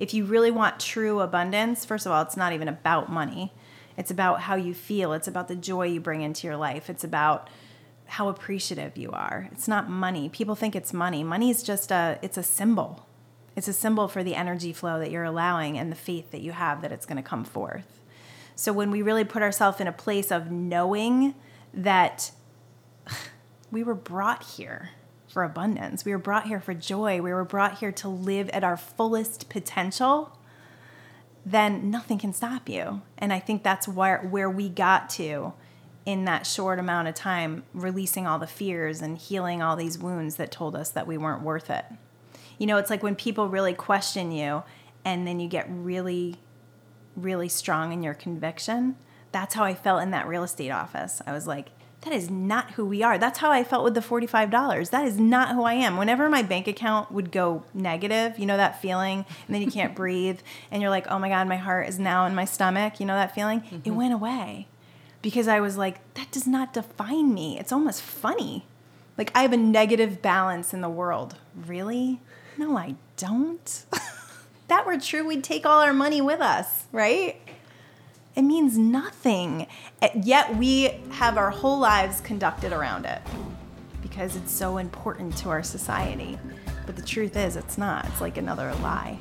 if you really want true abundance, first of all, it's not even about money. It's about how you feel. It's about the joy you bring into your life. It's about how appreciative you are. It's not money. People think it's money. Money is just a it's a symbol. It's a symbol for the energy flow that you're allowing and the faith that you have that it's going to come forth. So when we really put ourselves in a place of knowing that we were brought here for abundance, we were brought here for joy, we were brought here to live at our fullest potential, then nothing can stop you. And I think that's where where we got to in that short amount of time, releasing all the fears and healing all these wounds that told us that we weren't worth it. You know, it's like when people really question you and then you get really, really strong in your conviction. That's how I felt in that real estate office. I was like, that is not who we are. That's how I felt with the $45. That is not who I am. Whenever my bank account would go negative, you know that feeling, and then you can't breathe, and you're like, oh my God, my heart is now in my stomach. You know that feeling? Mm-hmm. It went away because I was like, that does not define me. It's almost funny. Like, I have a negative balance in the world. Really? No, I don't. that were true, we'd take all our money with us, right? It means nothing. Eh, yet we have our whole lives conducted around it because it's so important to our society. But the truth is, it's not. It's like another lie.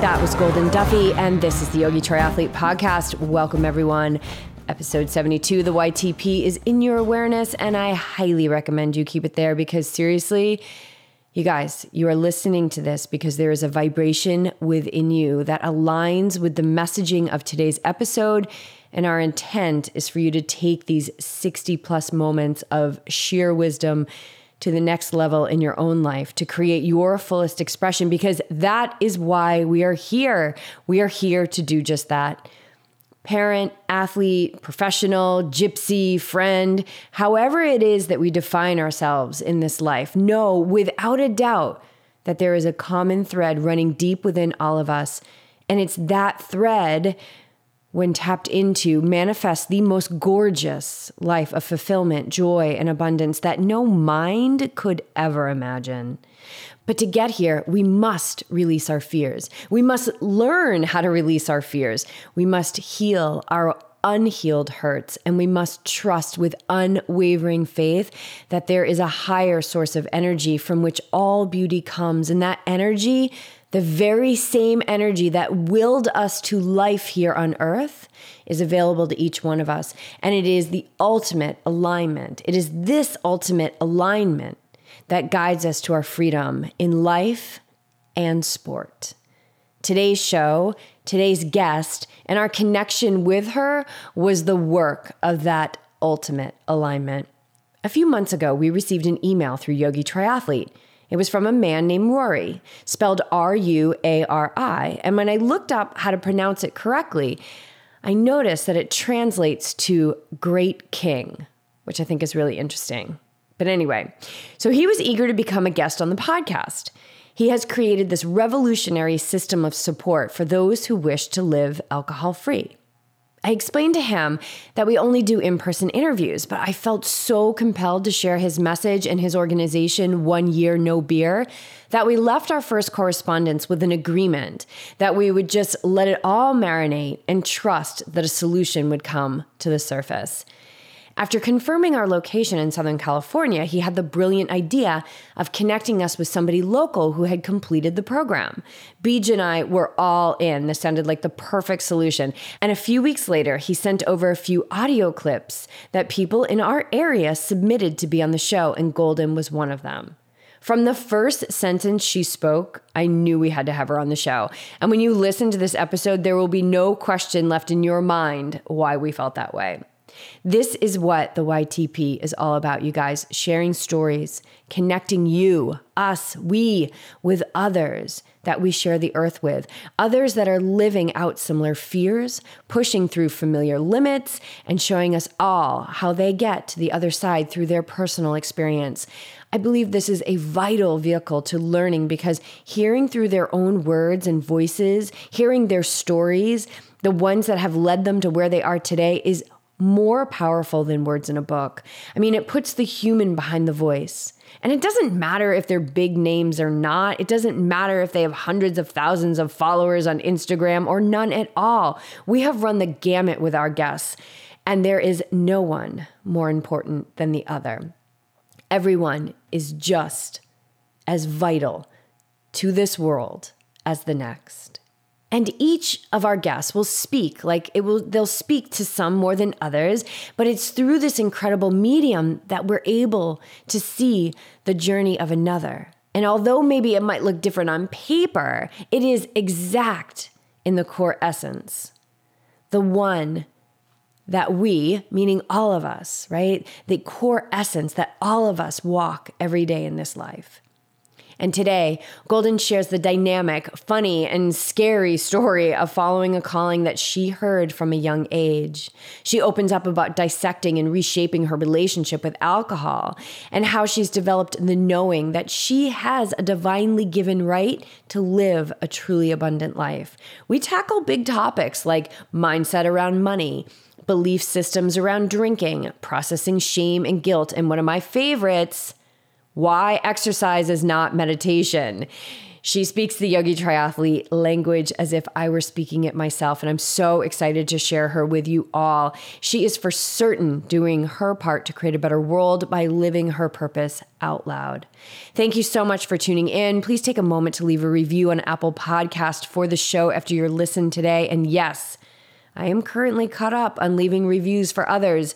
That was Golden Duffy, and this is the Yogi Triathlete Podcast. Welcome, everyone. Episode 72, the YTP is in your awareness, and I highly recommend you keep it there because seriously, you guys, you are listening to this because there is a vibration within you that aligns with the messaging of today's episode. And our intent is for you to take these 60 plus moments of sheer wisdom to the next level in your own life to create your fullest expression because that is why we are here. We are here to do just that. Parent, athlete, professional, gypsy, friend, however it is that we define ourselves in this life, know without a doubt that there is a common thread running deep within all of us. And it's that thread when tapped into, manifests the most gorgeous life of fulfillment, joy, and abundance that no mind could ever imagine. But to get here, we must release our fears. We must learn how to release our fears. We must heal our unhealed hurts, and we must trust with unwavering faith that there is a higher source of energy from which all beauty comes. And that energy the very same energy that willed us to life here on earth is available to each one of us. And it is the ultimate alignment. It is this ultimate alignment that guides us to our freedom in life and sport. Today's show, today's guest, and our connection with her was the work of that ultimate alignment. A few months ago, we received an email through Yogi Triathlete it was from a man named Rory, spelled R U A R I. And when I looked up how to pronounce it correctly, I noticed that it translates to great king, which I think is really interesting. But anyway, so he was eager to become a guest on the podcast. He has created this revolutionary system of support for those who wish to live alcohol free. I explained to him that we only do in person interviews, but I felt so compelled to share his message and his organization, One Year No Beer, that we left our first correspondence with an agreement that we would just let it all marinate and trust that a solution would come to the surface. After confirming our location in Southern California, he had the brilliant idea of connecting us with somebody local who had completed the program. Beej and I were all in. This sounded like the perfect solution. And a few weeks later, he sent over a few audio clips that people in our area submitted to be on the show, and Golden was one of them. From the first sentence she spoke, I knew we had to have her on the show. And when you listen to this episode, there will be no question left in your mind why we felt that way. This is what the YTP is all about, you guys sharing stories, connecting you, us, we with others that we share the earth with, others that are living out similar fears, pushing through familiar limits, and showing us all how they get to the other side through their personal experience. I believe this is a vital vehicle to learning because hearing through their own words and voices, hearing their stories, the ones that have led them to where they are today, is more powerful than words in a book. I mean, it puts the human behind the voice. And it doesn't matter if they're big names or not. It doesn't matter if they have hundreds of thousands of followers on Instagram or none at all. We have run the gamut with our guests, and there is no one more important than the other. Everyone is just as vital to this world as the next. And each of our guests will speak like it will they'll speak to some more than others, but it's through this incredible medium that we're able to see the journey of another. And although maybe it might look different on paper, it is exact in the core essence. The one that we, meaning all of us, right? The core essence that all of us walk every day in this life. And today, Golden shares the dynamic, funny, and scary story of following a calling that she heard from a young age. She opens up about dissecting and reshaping her relationship with alcohol and how she's developed the knowing that she has a divinely given right to live a truly abundant life. We tackle big topics like mindset around money belief systems around drinking, processing shame and guilt, and one of my favorites, why exercise is not meditation. She speaks the yogi triathlete language as if I were speaking it myself, and I'm so excited to share her with you all. She is for certain doing her part to create a better world by living her purpose out loud. Thank you so much for tuning in. Please take a moment to leave a review on Apple Podcast for the show after your listen today. And yes, I am currently caught up on leaving reviews for others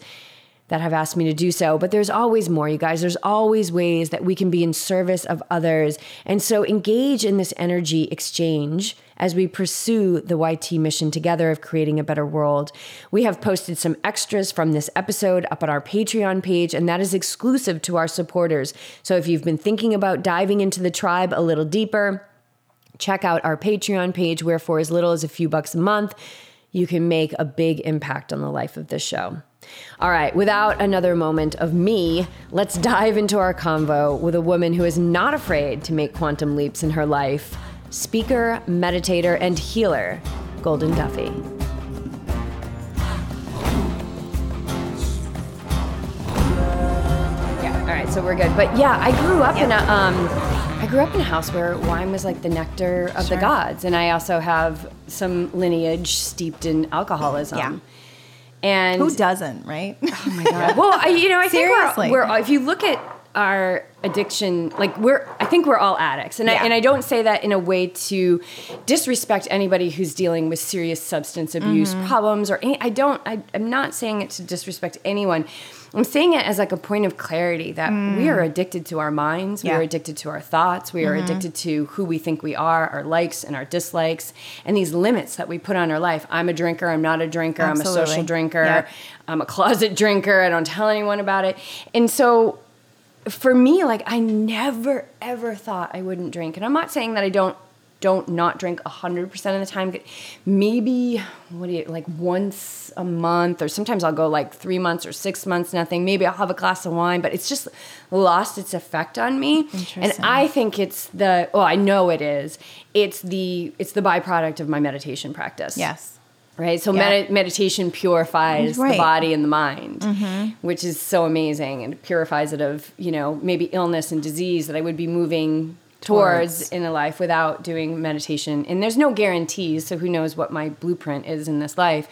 that have asked me to do so. But there's always more, you guys. There's always ways that we can be in service of others. And so engage in this energy exchange as we pursue the YT mission together of creating a better world. We have posted some extras from this episode up on our Patreon page, and that is exclusive to our supporters. So if you've been thinking about diving into the tribe a little deeper, check out our Patreon page, where for as little as a few bucks a month, you can make a big impact on the life of this show. All right, without another moment of me, let's dive into our convo with a woman who is not afraid to make quantum leaps in her life speaker, meditator, and healer, Golden Duffy. Yeah, all right, so we're good. But yeah, I grew up in a um, I grew up in a house where wine was like the nectar of the gods, and I also have some lineage steeped in alcoholism. Yeah. And Who doesn't, right? Oh my god. Well, I, you know, I think Seriously. we're, we're if you look at our addiction, like we're, I think we're all addicts, and Yeah. I and I don't say that in a way to disrespect anybody who's dealing with serious substance abuse Mm-hmm. problems or any. I don't. I, I'm not saying it to disrespect anyone. I'm saying it as like a point of clarity that we are addicted to our minds, we Mm. Yeah. Mm-hmm. are addicted to our thoughts, we are addicted to who we think we are, our likes and our dislikes, and these limits that we put on our life. I'm a drinker, I'm not a drinker, I'm a social drinker. Yeah. I'm a closet drinker. I don't tell anyone about it. And so for me, like I never ever thought I wouldn't drink. And I'm not saying that I don't don't not drink 100% of the time. Maybe what do you like once a month or sometimes I'll go like 3 months or 6 months nothing. Maybe I'll have a glass of wine, but it's just lost its effect on me. And I think it's the well, I know it is. It's the it's the byproduct of my meditation practice yes. right? So Yeah. medi- meditation purifies the body and the mind, mm-hmm. which is so amazing, and it purifies it of you know maybe illness and disease that I would be moving towards, Towards. in a life without doing meditation. And there's no guarantees, so who knows what my blueprint is in this life.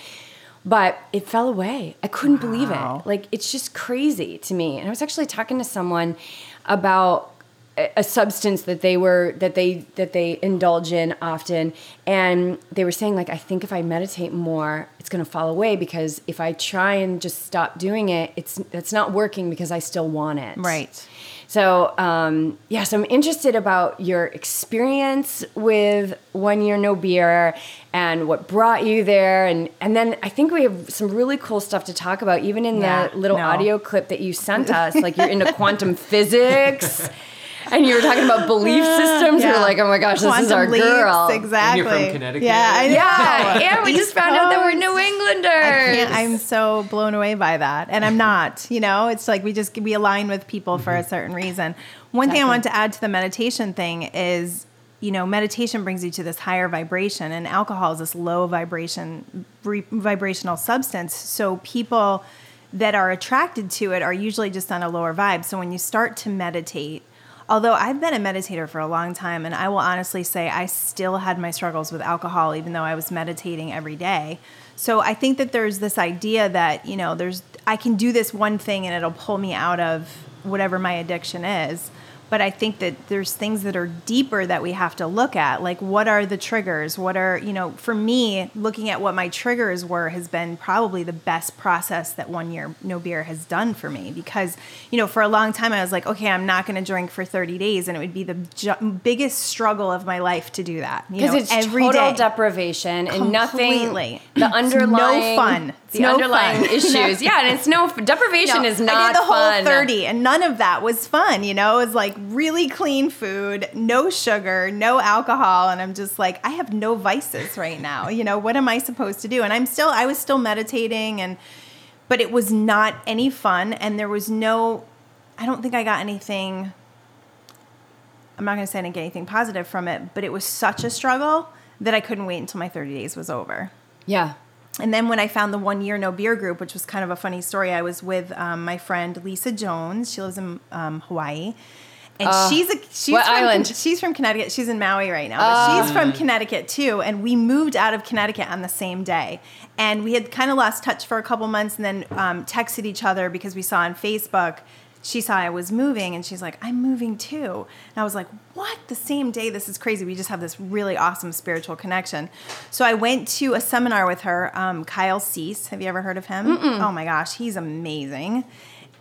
But it fell away. I couldn't believe it. Like it's just crazy to me. And I was actually talking to someone about a a substance that they were that they that they indulge in often and they were saying like i think if i meditate more it's going to fall away because if i try and just stop doing it it's it's not working because i still want it Right. So um, yes i'm interested about your experience with one year no beer and what brought you there and and then i think we have some really cool stuff to talk about even in Yeah, the little no. audio clip that you sent us like you're into quantum physics and you were talking about belief systems you're like oh my gosh this is our leaps, girl Exactly. And you're from Connecticut? Yeah, I know. yeah and we just East found out that we're new englanders I can't, I'm so blown away by that, and I'm not. You know, it's like we just we align with people for a mm-hmm. certain reason. One thing I want to add to the meditation thing is, you know, meditation brings you to this higher vibration, and alcohol is this low vibration, re- vibrational substance. So people that are attracted to it are usually just on a lower vibe. So when you start to meditate, although I've been a meditator for a long time, and I will honestly say I still had my struggles with alcohol, even though I was meditating every day. So I think that there's this idea that, you know, there's, I can do this one thing and it'll pull me out of whatever my addiction is but I think that there's things that are deeper that we have to look at. Like, what are the triggers? What are, you know, for me, looking at what my triggers were has been probably the best process that one year no beer has done for me because, you know, for a long time I was like, okay, I'm not going to drink for 30 days. And it would be the ju- biggest struggle of my life to do that. Because it's every total day. deprivation and nothing, the underlying, no fun. The no underlying fun. issues. yeah. And it's no, deprivation no, is not I did the fun. whole 30 and none of that was fun. You know, it was like really clean food, no sugar, no alcohol. And I'm just like, I have no vices right now. You know, what am I supposed to do? And I'm still, I was still meditating and, but it was not any fun. And there was no, I don't think I got anything, I'm not going to say I didn't get anything positive from it, but it was such a struggle that I couldn't wait until my 30 days was over. Yeah and then when I found the one year no beer group, which was kind of a funny story, I was with um, my friend Lisa Jones. She lives in um, Hawaii. And uh, she's a she's from, island? She's from Connecticut. She's in Maui right now, but uh, she's from Connecticut too. And we moved out of Connecticut on the same day. And we had kind of lost touch for a couple months, and then um, texted each other because we saw on Facebook she saw I was moving and she's like, I'm moving too. And I was like, what? The same day? This is crazy. We just have this really awesome spiritual connection. So I went to a seminar with her, um, Kyle Cease. Have you ever heard of him? Mm-mm. Oh my gosh, he's amazing.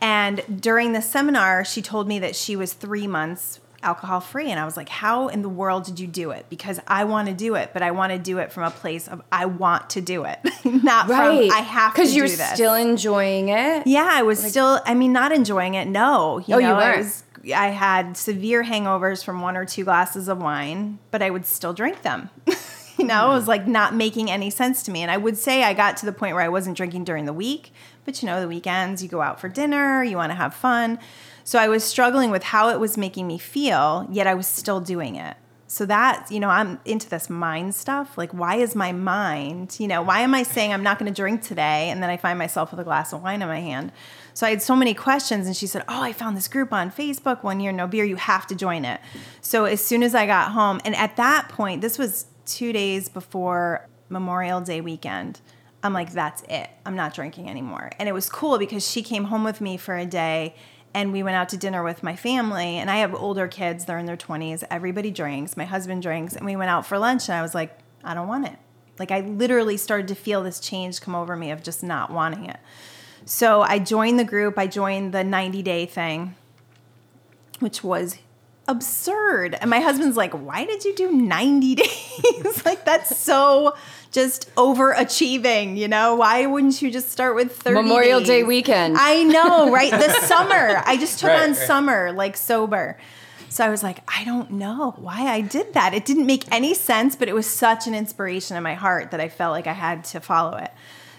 And during the seminar, she told me that she was three months alcohol free. And I was like, how in the world did you do it? Because I want to do it, but I want to do it from a place of I want to do it, not right. from I have to Because you're still enjoying it? Yeah, I was like, still, I mean, not enjoying it. No. You oh, know, you were? I, was, I had severe hangovers from one or two glasses of wine, but I would still drink them. you know, it hmm. was like not making any sense to me. And I would say I got to the point where I wasn't drinking during the week, but you know, the weekends you go out for dinner, you want to have fun. So I was struggling with how it was making me feel, yet I was still doing it. So that, you know, I'm into this mind stuff. Like, why is my mind, you know, why am I saying I'm not going to drink today? And then I find myself with a glass of wine in my hand. So I had so many questions, and she said, Oh, I found this group on Facebook, One Year No Beer. You have to join it. So as soon as I got home, and at that point, this was two days before Memorial Day weekend. I'm like, that's it. I'm not drinking anymore. And it was cool because she came home with me for a day and we went out to dinner with my family and i have older kids they're in their 20s everybody drinks my husband drinks and we went out for lunch and i was like i don't want it. Like i literally started to feel this change come over me of just not wanting it. So i joined the group i joined the 90 day thing which was absurd and my husband's like why did you do 90 days? Like that's so just overachieving, you know? Why wouldn't you just start with 30 Memorial days? Day weekend. I know, right? The summer. I just took right, on right. summer like sober. So I was like, I don't know why I did that. It didn't make any sense, but it was such an inspiration in my heart that I felt like I had to follow it.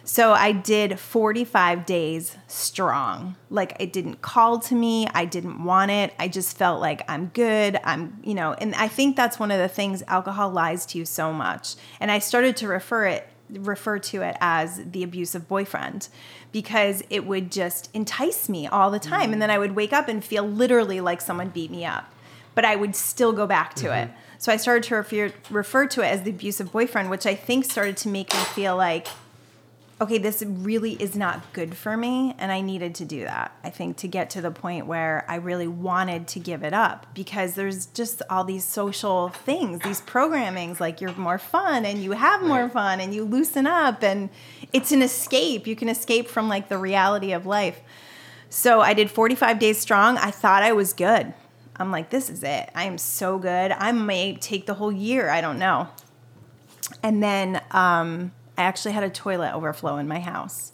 So I did 45 days strong. Like it didn't call to me. I didn't want it. I just felt like I'm good. I'm, you know, and I think that's one of the things alcohol lies to you so much. And I started to refer it refer to it as the abusive boyfriend because it would just entice me all the time. Mm-hmm. And then I would wake up and feel literally like someone beat me up. But I would still go back to mm-hmm. it. So I started to refer, refer to it as the abusive boyfriend, which I think started to make me feel like okay, this really is not good for me. And I needed to do that, I think, to get to the point where I really wanted to give it up because there's just all these social things, these programmings like you're more fun and you have more fun and you loosen up and it's an escape. You can escape from like the reality of life. So I did 45 days strong. I thought I was good. I'm like, this is it. I am so good. I may take the whole year. I don't know. And then, um, I actually had a toilet overflow in my house.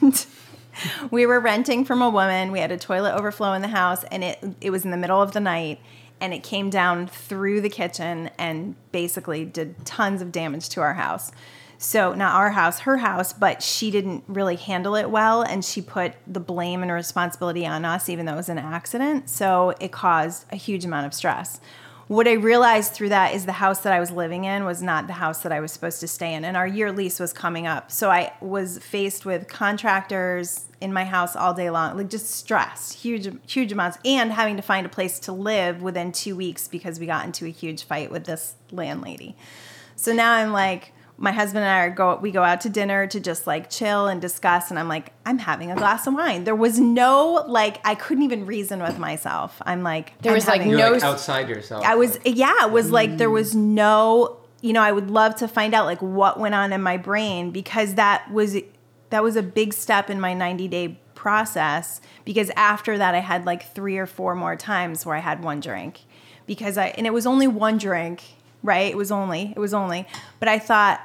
And we were renting from a woman. We had a toilet overflow in the house and it it was in the middle of the night and it came down through the kitchen and basically did tons of damage to our house. So, not our house, her house, but she didn't really handle it well and she put the blame and responsibility on us even though it was an accident. So, it caused a huge amount of stress. What I realized through that is the house that I was living in was not the house that I was supposed to stay in. And our year lease was coming up. So I was faced with contractors in my house all day long, like just stress, huge, huge amounts, and having to find a place to live within two weeks because we got into a huge fight with this landlady. So now I'm like, my husband and I are go we go out to dinner to just like chill and discuss and I'm like I'm having a glass of wine. There was no like I couldn't even reason with myself. I'm like There I'm was, like, having- You're no like outside yourself. I was yeah, it was like there mm. was no you know, I would love to find out like what went on in my brain because that was that was a big step in my 90 day process because after that I had like 3 or 4 more times where I had one drink because I and it was only one drink, right? It was only it was only but I thought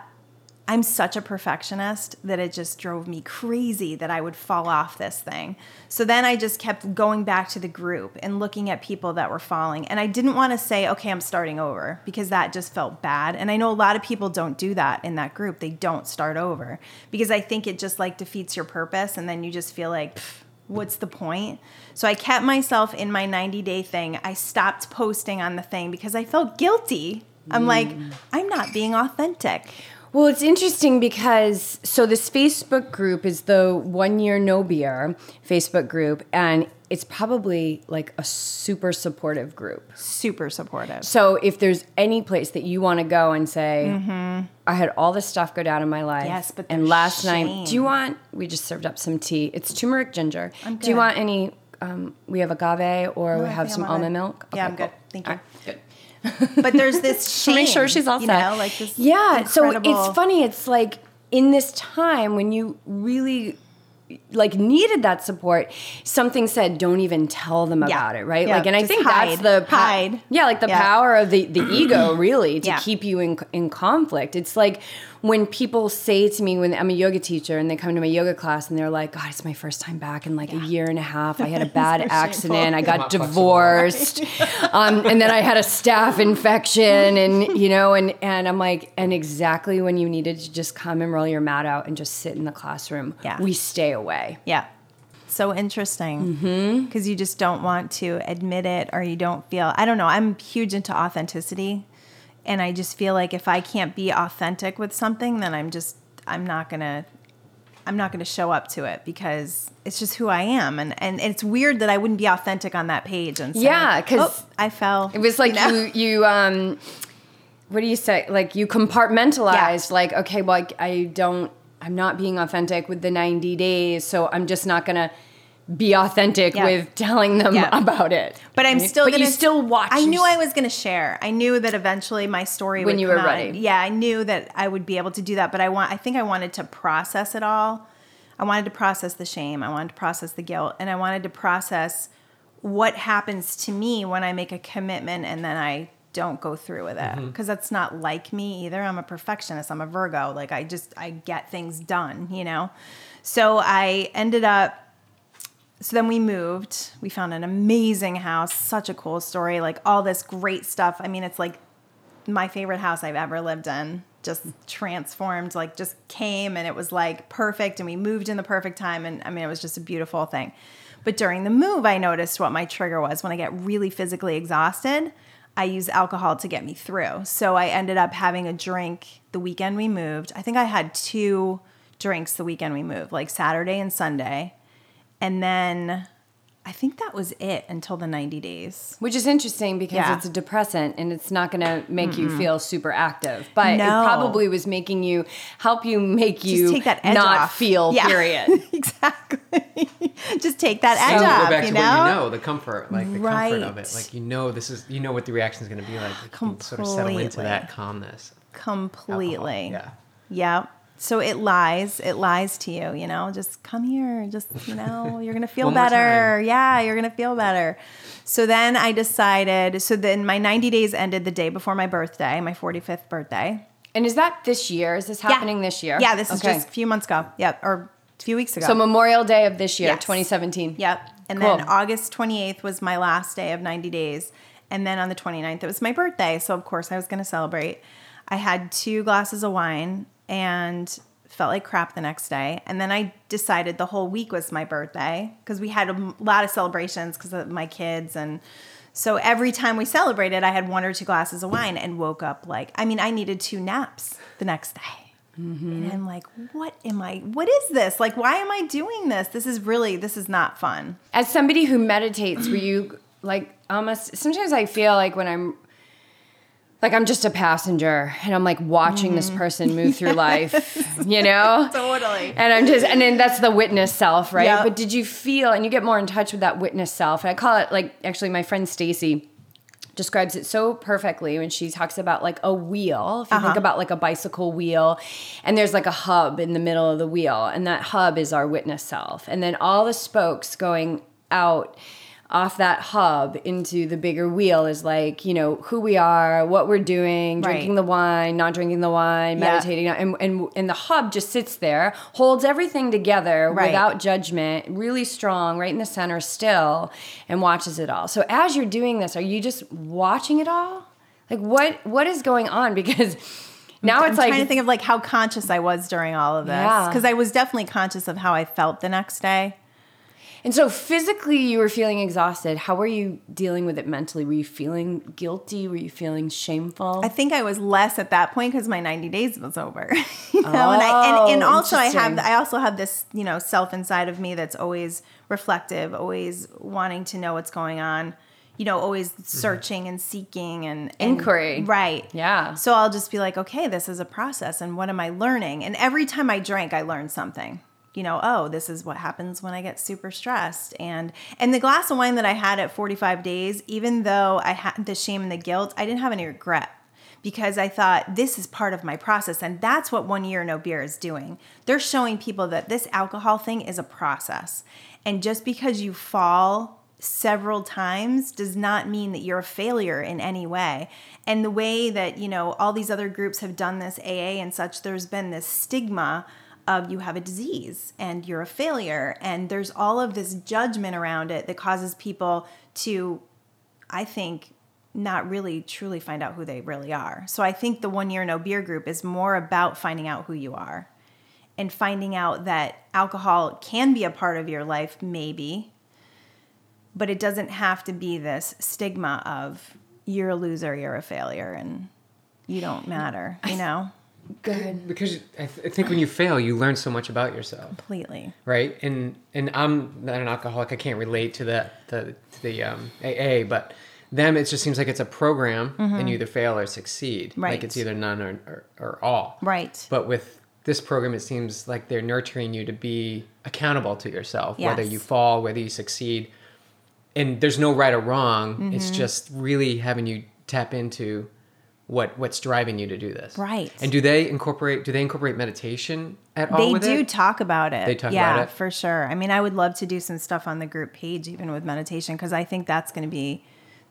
I'm such a perfectionist that it just drove me crazy that I would fall off this thing. So then I just kept going back to the group and looking at people that were falling. And I didn't want to say, okay, I'm starting over because that just felt bad. And I know a lot of people don't do that in that group. They don't start over because I think it just like defeats your purpose. And then you just feel like, what's the point? So I kept myself in my 90 day thing. I stopped posting on the thing because I felt guilty. I'm like, I'm not being authentic. Well, it's interesting because so this Facebook group is the one year no beer Facebook group, and it's probably like a super supportive group. super supportive. So if there's any place that you want to go and say, I had all this stuff go down in my life. Mm-hmm. Yes, but and last night, do you want? We just served up some tea. It's turmeric ginger. I'm Do you want any? Um, we have agave or No, we have some almond milk. Yeah, I'm good. Thank you. All right, good. But there's this to shame. make sure she's all you know, like this. yeah. So it's funny. It's like in this time when you really like needed that support, something said, "Don't even tell them Yeah. about it." Right? Yeah, like, and I just think that's the pa- Hide. Yeah, like the Yeah. power of the the ego, really, to Yeah. keep you in in conflict. It's like when people say to me when I'm a yoga teacher and they come to my yoga class and they're like, "God, it's my first time back in like a year and a half. I had a bad accident. I got divorced, um, and then I had a staph infection, and you know, and and I'm like, and exactly when you needed to just come and roll your mat out and just sit in the classroom, Yeah. we stay away. Yeah. So interesting. Mm-hmm. Because you just don't want to admit it or you don't feel, I don't know, I'm huge into authenticity. And I just feel like if I can't be authentic with something, then I'm just, I'm not to. I'm not to show up to it because it's just who I am, and and it's weird that I wouldn't be authentic on that page and say, Yeah, 'cause "Oh, I fell. It was like know? you, you, um, what do you say? Like you compartmentalized. Like, okay, well, I, I don't, I'm not being authentic with the 90 days, so I'm just not gonna be authentic Yeah. with telling them Yeah. about it. But I'm still. But gonna, you still watch. I knew I was going to share. I knew that eventually my story When would you come were out. ready. Yeah, I knew that I would be able to do that. But I want. I think I wanted to process it all. I wanted to process the shame. I wanted to process the guilt, and I wanted to process what happens to me when I make a commitment and then I don't go through with it mm-hmm. because that's not like me either. I'm a perfectionist. I'm a Virgo. Like I just I get things done, you know. So I ended up so then we moved. We found an amazing house, such a cool story, like all this great stuff. I mean, it's like my favorite house I've ever lived in. Just transformed, like just came and it was like perfect. And we moved in the perfect time. And I mean, it was just a beautiful thing. But during the move, I noticed what my trigger was. When I get really physically exhausted, I use alcohol to get me through. So I ended up having a drink the weekend we moved. I think I had two drinks the weekend we moved, like Saturday and Sunday. And then I think that was it until the 90 days. Which is interesting because Yeah. it's a depressant and it's not going to make you feel super active, but No. it probably was making you help you make you take that edge not off. feel. Yeah. Period. exactly. Just take that So edge go off, back you to know? what you know, the comfort, like the comfort of it. Like you know, this is you know what the reaction is going to be like. You can sort of settle into that calmness. Completely. Alcohol, Yeah. So it lies. It lies to you, you know? Just come here. Just, you know, you're going to feel better. Yeah, you're going to feel better. So then I decided, so then my 90 days ended the day before my birthday, my 45th birthday. and is that this year? Is this happening this year? Yeah, this is just a few months ago. Yep. Or a few weeks ago. So Memorial Day of this year, Yes. 2017. Yep. And Cool. then August 28th was my last day of 90 days. And then on the 29th, it was my birthday. So, of course, I was going to celebrate. I had two glasses of wine and felt like crap the next day. And then I decided the whole week was my birthday because we had a lot of celebrations because of my kids. And So every time we celebrated, I had one or two glasses of wine and woke up like, I mean, I needed two naps the next day. Mm-hmm. And I'm like, what am I, what is this? Like, why am I doing this? This is really, this is not fun. As somebody who meditates, were you like almost sometimes I feel like when I'm like I'm just a passenger and I'm like watching this mm. person move through life, you know? Totally. And I'm just, and then that's the witness self, right? Yep. But did you feel, and you get more in touch with that witness self, and I call it like, actually, my friend Stacy describes it so perfectly when she talks about like a wheel. If you think uh-huh. about like a bicycle wheel, and there's like a hub in the middle of the wheel, and that hub is our witness self. And then all the spokes going out off that hub into the bigger wheel is like you know who we are what we're doing Right. drinking the wine not drinking the wine Yeah. meditating and, and and the hub just sits there holds everything together Right. without judgment really strong right in the center still and watches it all so as you're doing this are you just watching it all like what what is going on because now I'm it's like trying to think of like how conscious I was during all of this. Yeah. Because I was definitely conscious of how I felt the next day. And so physically you were feeling exhausted how were you dealing with it mentally were you feeling guilty were you feeling shameful I think I was less at that point because my 90 days was over. you know, and I and, oh, and Oh, also I have. I also have this you know self inside of me that's always reflective, always wanting to know what's going on. You know, always mm-hmm. searching and seeking and, and Inquiry. Right. Yeah. So I'll just be like, okay, this is a process, and what am I learning? And every time I drank, I learned something. You know, oh, this is what happens when I get super stressed. And and the glass of wine that I had at 45 days, even though I had the shame and the guilt, I didn't have any regret because I thought this is part of my process. And that's what One Year No Beer is doing. They're showing people that this alcohol thing is a process. And just because you fall several times does not mean that you're a failure in any way. And the way that, you know, all these other groups have done this AA and such, there's been this stigma of you have a disease and you're a failure. And there's all of this judgment around it that causes people to, I think, not really truly find out who they really are. So I think the one year no beer group is more about finding out who you are and finding out that alcohol can be a part of your life, maybe, but it doesn't have to be this stigma of you're a loser, you're a failure, and you don't matter, you know? Good. Because I, th- I think when you fail, you learn so much about yourself, Completely. right? And and I'm not an alcoholic. I can't relate to that the to the um, AA, but them it just seems like it's a program, and you either fail or succeed. Right. Like it's either none or, or, or all. Right. But with this program, it seems like they're nurturing you to be accountable to yourself, whether you fall, whether you succeed. And there's no right or wrong. It's Mm-hmm. just really having you tap into what what's driving you to do this. Right. And do they incorporate do they incorporate meditation at all They do it? talk about it. They talk yeah, about it? for sure. I mean, I would love to do some stuff on the group page, even with meditation, because I think that's going to be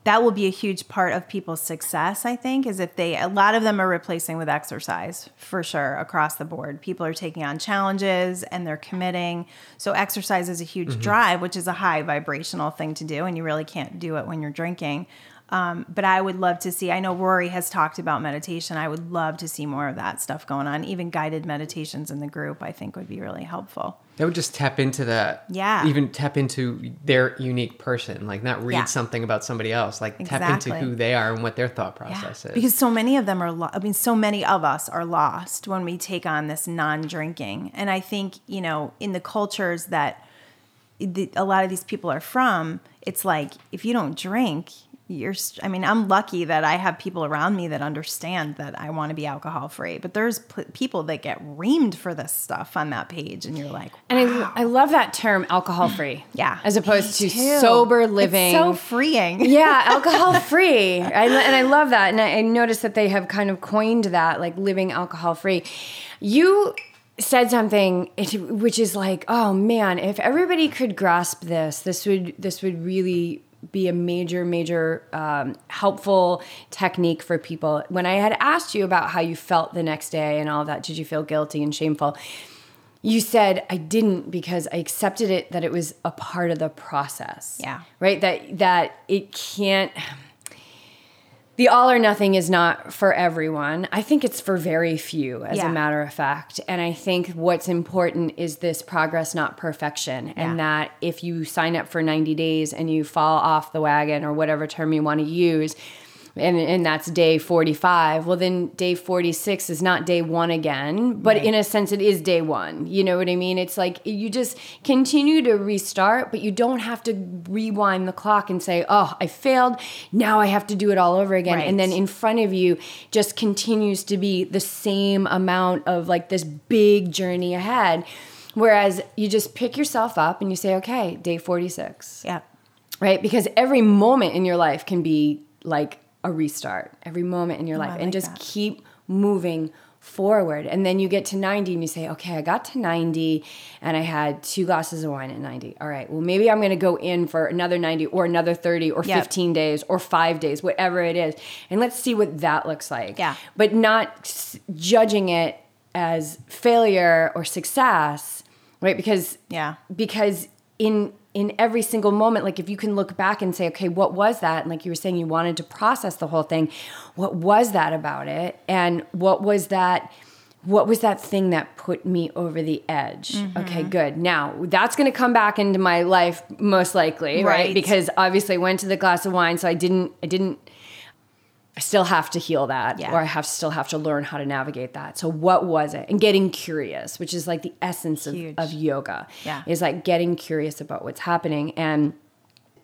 that will be a huge part of people's success. I think is if they a lot of them are replacing with exercise for sure across the board. People are taking on challenges and they're committing. So exercise is a huge Mm-hmm. drive, which is a high vibrational thing to do, and you really can't do it when you're drinking. Um, but I would love to see. I know Rory has talked about meditation. I would love to see more of that stuff going on. Even guided meditations in the group, I think, would be really helpful. That would just tap into that. Yeah. Even tap into their unique person, like not read Yeah. something about somebody else, like tap into who they are and what their thought process is. Because so many of them are, lo- I mean, so many of us are lost when we take on this non drinking. And I think, you know, in the cultures that the, a lot of these people are from, it's like if you don't drink, you're, I mean, I'm lucky that I have people around me that understand that I want to be alcohol free. But there's p- people that get reamed for this stuff on that page, and you're like, And I, I love that term, alcohol free. yeah. As opposed to too. sober It's living. so freeing. yeah, alcohol free. I, and I love that. And I, I noticed that they have kind of coined that, like living alcohol free. You said something which is like, oh man, if everybody could grasp this, this would this would really be a major, major um, helpful technique for people. When I had asked you about how you felt the next day and all that, did you feel guilty and shameful? You said I didn't because I accepted it that it was a part of the process. Yeah. Right? That that it can't the all or nothing is not for everyone. I think it's for very few, as Yeah. a matter of fact. And I think what's important is this progress, not perfection. And that if you sign up for 90 days and you fall off the wagon or whatever term you want to use, and, and that's day 45 well then day 46 is not day one again but Right. in a sense it is day one you know what i mean it's like you just continue to restart but you don't have to rewind the clock and say oh i failed now i have to do it all over again Right. and then in front of you just continues to be the same amount of like this big journey ahead whereas you just pick yourself up and you say okay day 46 Yeah. right? Because every moment in your life can be like a restart, every moment in your oh, life, Oh, I and like just that. keep moving forward. And then you get to 90 and you say, okay, I got to 90 and I had two glasses of wine at 90. All right, well, maybe I'm going to go in for another 90 or another 30 or Yep. 15 days or five days, whatever it is. And let's see what that looks like. Yeah. But not s- judging it as failure or success, right? Because Yeah. because in in every single moment like if you can look back and say okay what was that? And like you were saying you wanted to process the whole thing. What was that about it? And what was that what was that thing that put me over the edge? Mm-hmm. Okay good. Now that's going to come back into my life most likely right, Right. because obviously i went to the glass of wine so i didn't i didn't I still have to heal that, Yeah. or I have still have to learn how to navigate that. So, what was it? And getting curious, which is like the essence of, of yoga, Yeah. is like getting curious about what's happening. And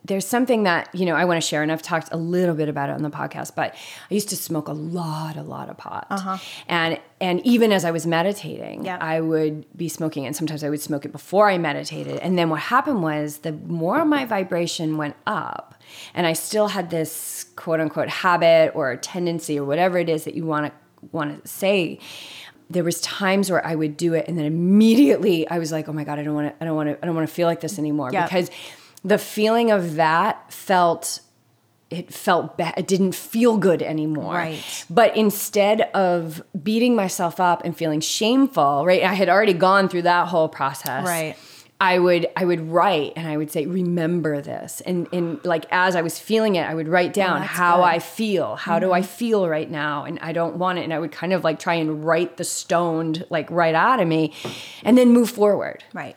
there's something that you know I want to share, and I've talked a little bit about it on the podcast. But I used to smoke a lot, a lot of pot, uh-huh. and and even as I was meditating, Yeah. I would be smoking, and sometimes I would smoke it before I meditated. And then what happened was the more my vibration went up, and I still had this quote unquote habit or tendency or whatever it is that you want to want to say there was times where I would do it and then immediately I was like, "Oh my god, I don't want to I don't want to I don't want to feel like this anymore." Yeah. Because the feeling of that felt it felt bad. It didn't feel good anymore. Right. But instead of beating myself up and feeling shameful, right? I had already gone through that whole process. Right. I would I would write and I would say, remember this. And and like as I was feeling it, I would write oh, down that's how good. I feel. How do I mm-hmm. feel right now? And I don't want it. And I would kind of like try and write the stoned like right out of me and then move forward. Right.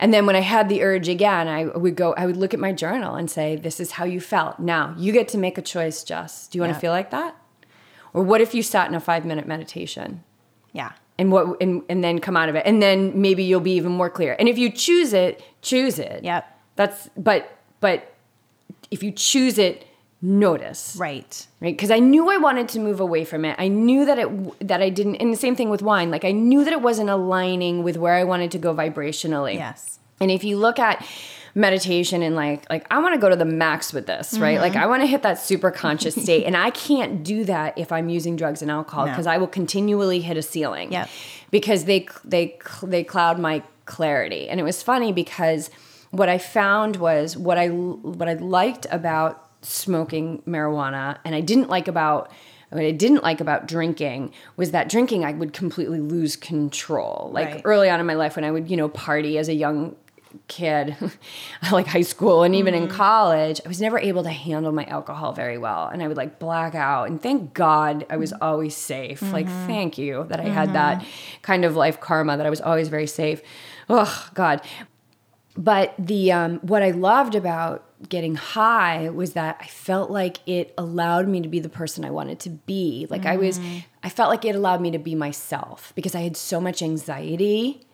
And then when I had the urge again, I would go, I would look at my journal and say, This is how you felt. Now you get to make a choice, Jess. Do you want Yeah. to feel like that? Or what if you sat in a five minute meditation? Yeah. And what and, and then come out of it. And then maybe you'll be even more clear. And if you choose it, choose it. Yep. That's but but if you choose it, notice Right. right because i knew i wanted to move away from it i knew that it that i didn't and the same thing with wine like i knew that it wasn't aligning with where i wanted to go vibrationally Yes. and if you look at meditation and like like I want to go to the max with this, right? Like mm-hmm. I want to hit that super conscious state and I can't do that if I'm using drugs and alcohol No. because I will continually hit a ceiling. Yep. Because they they they cloud my clarity. And it was funny because what I found was what I what I liked about smoking marijuana and I didn't like about what I didn't like about drinking was that drinking I would completely lose control. Like Right. early on in my life when I would, you know, party as a young kid, like high school and even Mm-hmm. in college, I was never able to handle my alcohol very well. And I would like black out. And thank God I was always safe. Like, Mm-hmm. thank you that I had that kind of life karma that I was always very safe. Oh, God. But the um, what I loved about getting high was that I felt like it allowed me to be the person I wanted to be. Like I was, mm. I felt like it allowed me to be myself because I had so much anxiety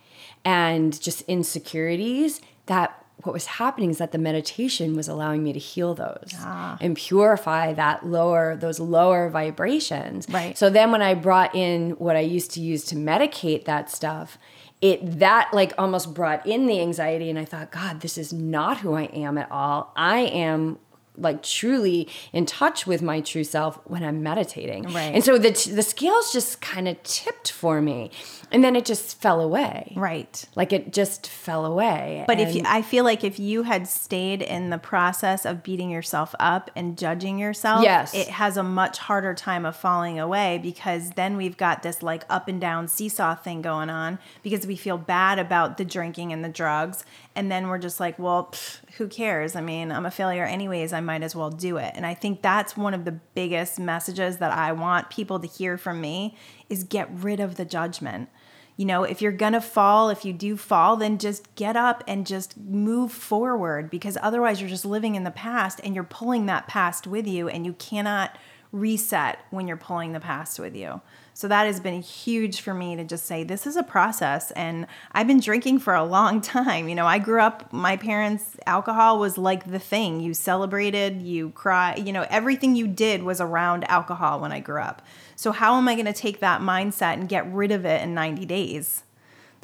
and just insecurities that what was happening is that the meditation was allowing me to heal those ah. and purify that lower those lower vibrations Right. so then when i brought in what i used to use to medicate that stuff it that like almost brought in the anxiety and i thought god this is not who i am at all. I am like truly in touch with my true self when i'm meditating Right. and so the, the scales just kind of tipped for me and then it just fell away Right. like it just fell away But if you, I feel like if you had stayed in the process of beating yourself up and judging yourself, Yes. it has a much harder time of falling away because then we've got this like up and down seesaw thing going on because we feel bad about the drinking and the drugs And then we're just like, well, pff, who cares? I mean, I'm a failure anyways. I might as well do it. And I think that's one of the biggest messages that I want people to hear from me is get rid of the judgment. You know, if you're gonna fall, if you do fall, then just get up and just move forward because otherwise you're just living in the past and you're pulling that past with you and you cannot reset when you're pulling the past with you. So that has been huge for me to just say this is a process and I've been drinking for a long time. You know, I grew up my parents alcohol was like the thing. You celebrated, you cry, you know, everything you did was around alcohol when I grew up. So how am I going to take that mindset and get rid of it in 90 days?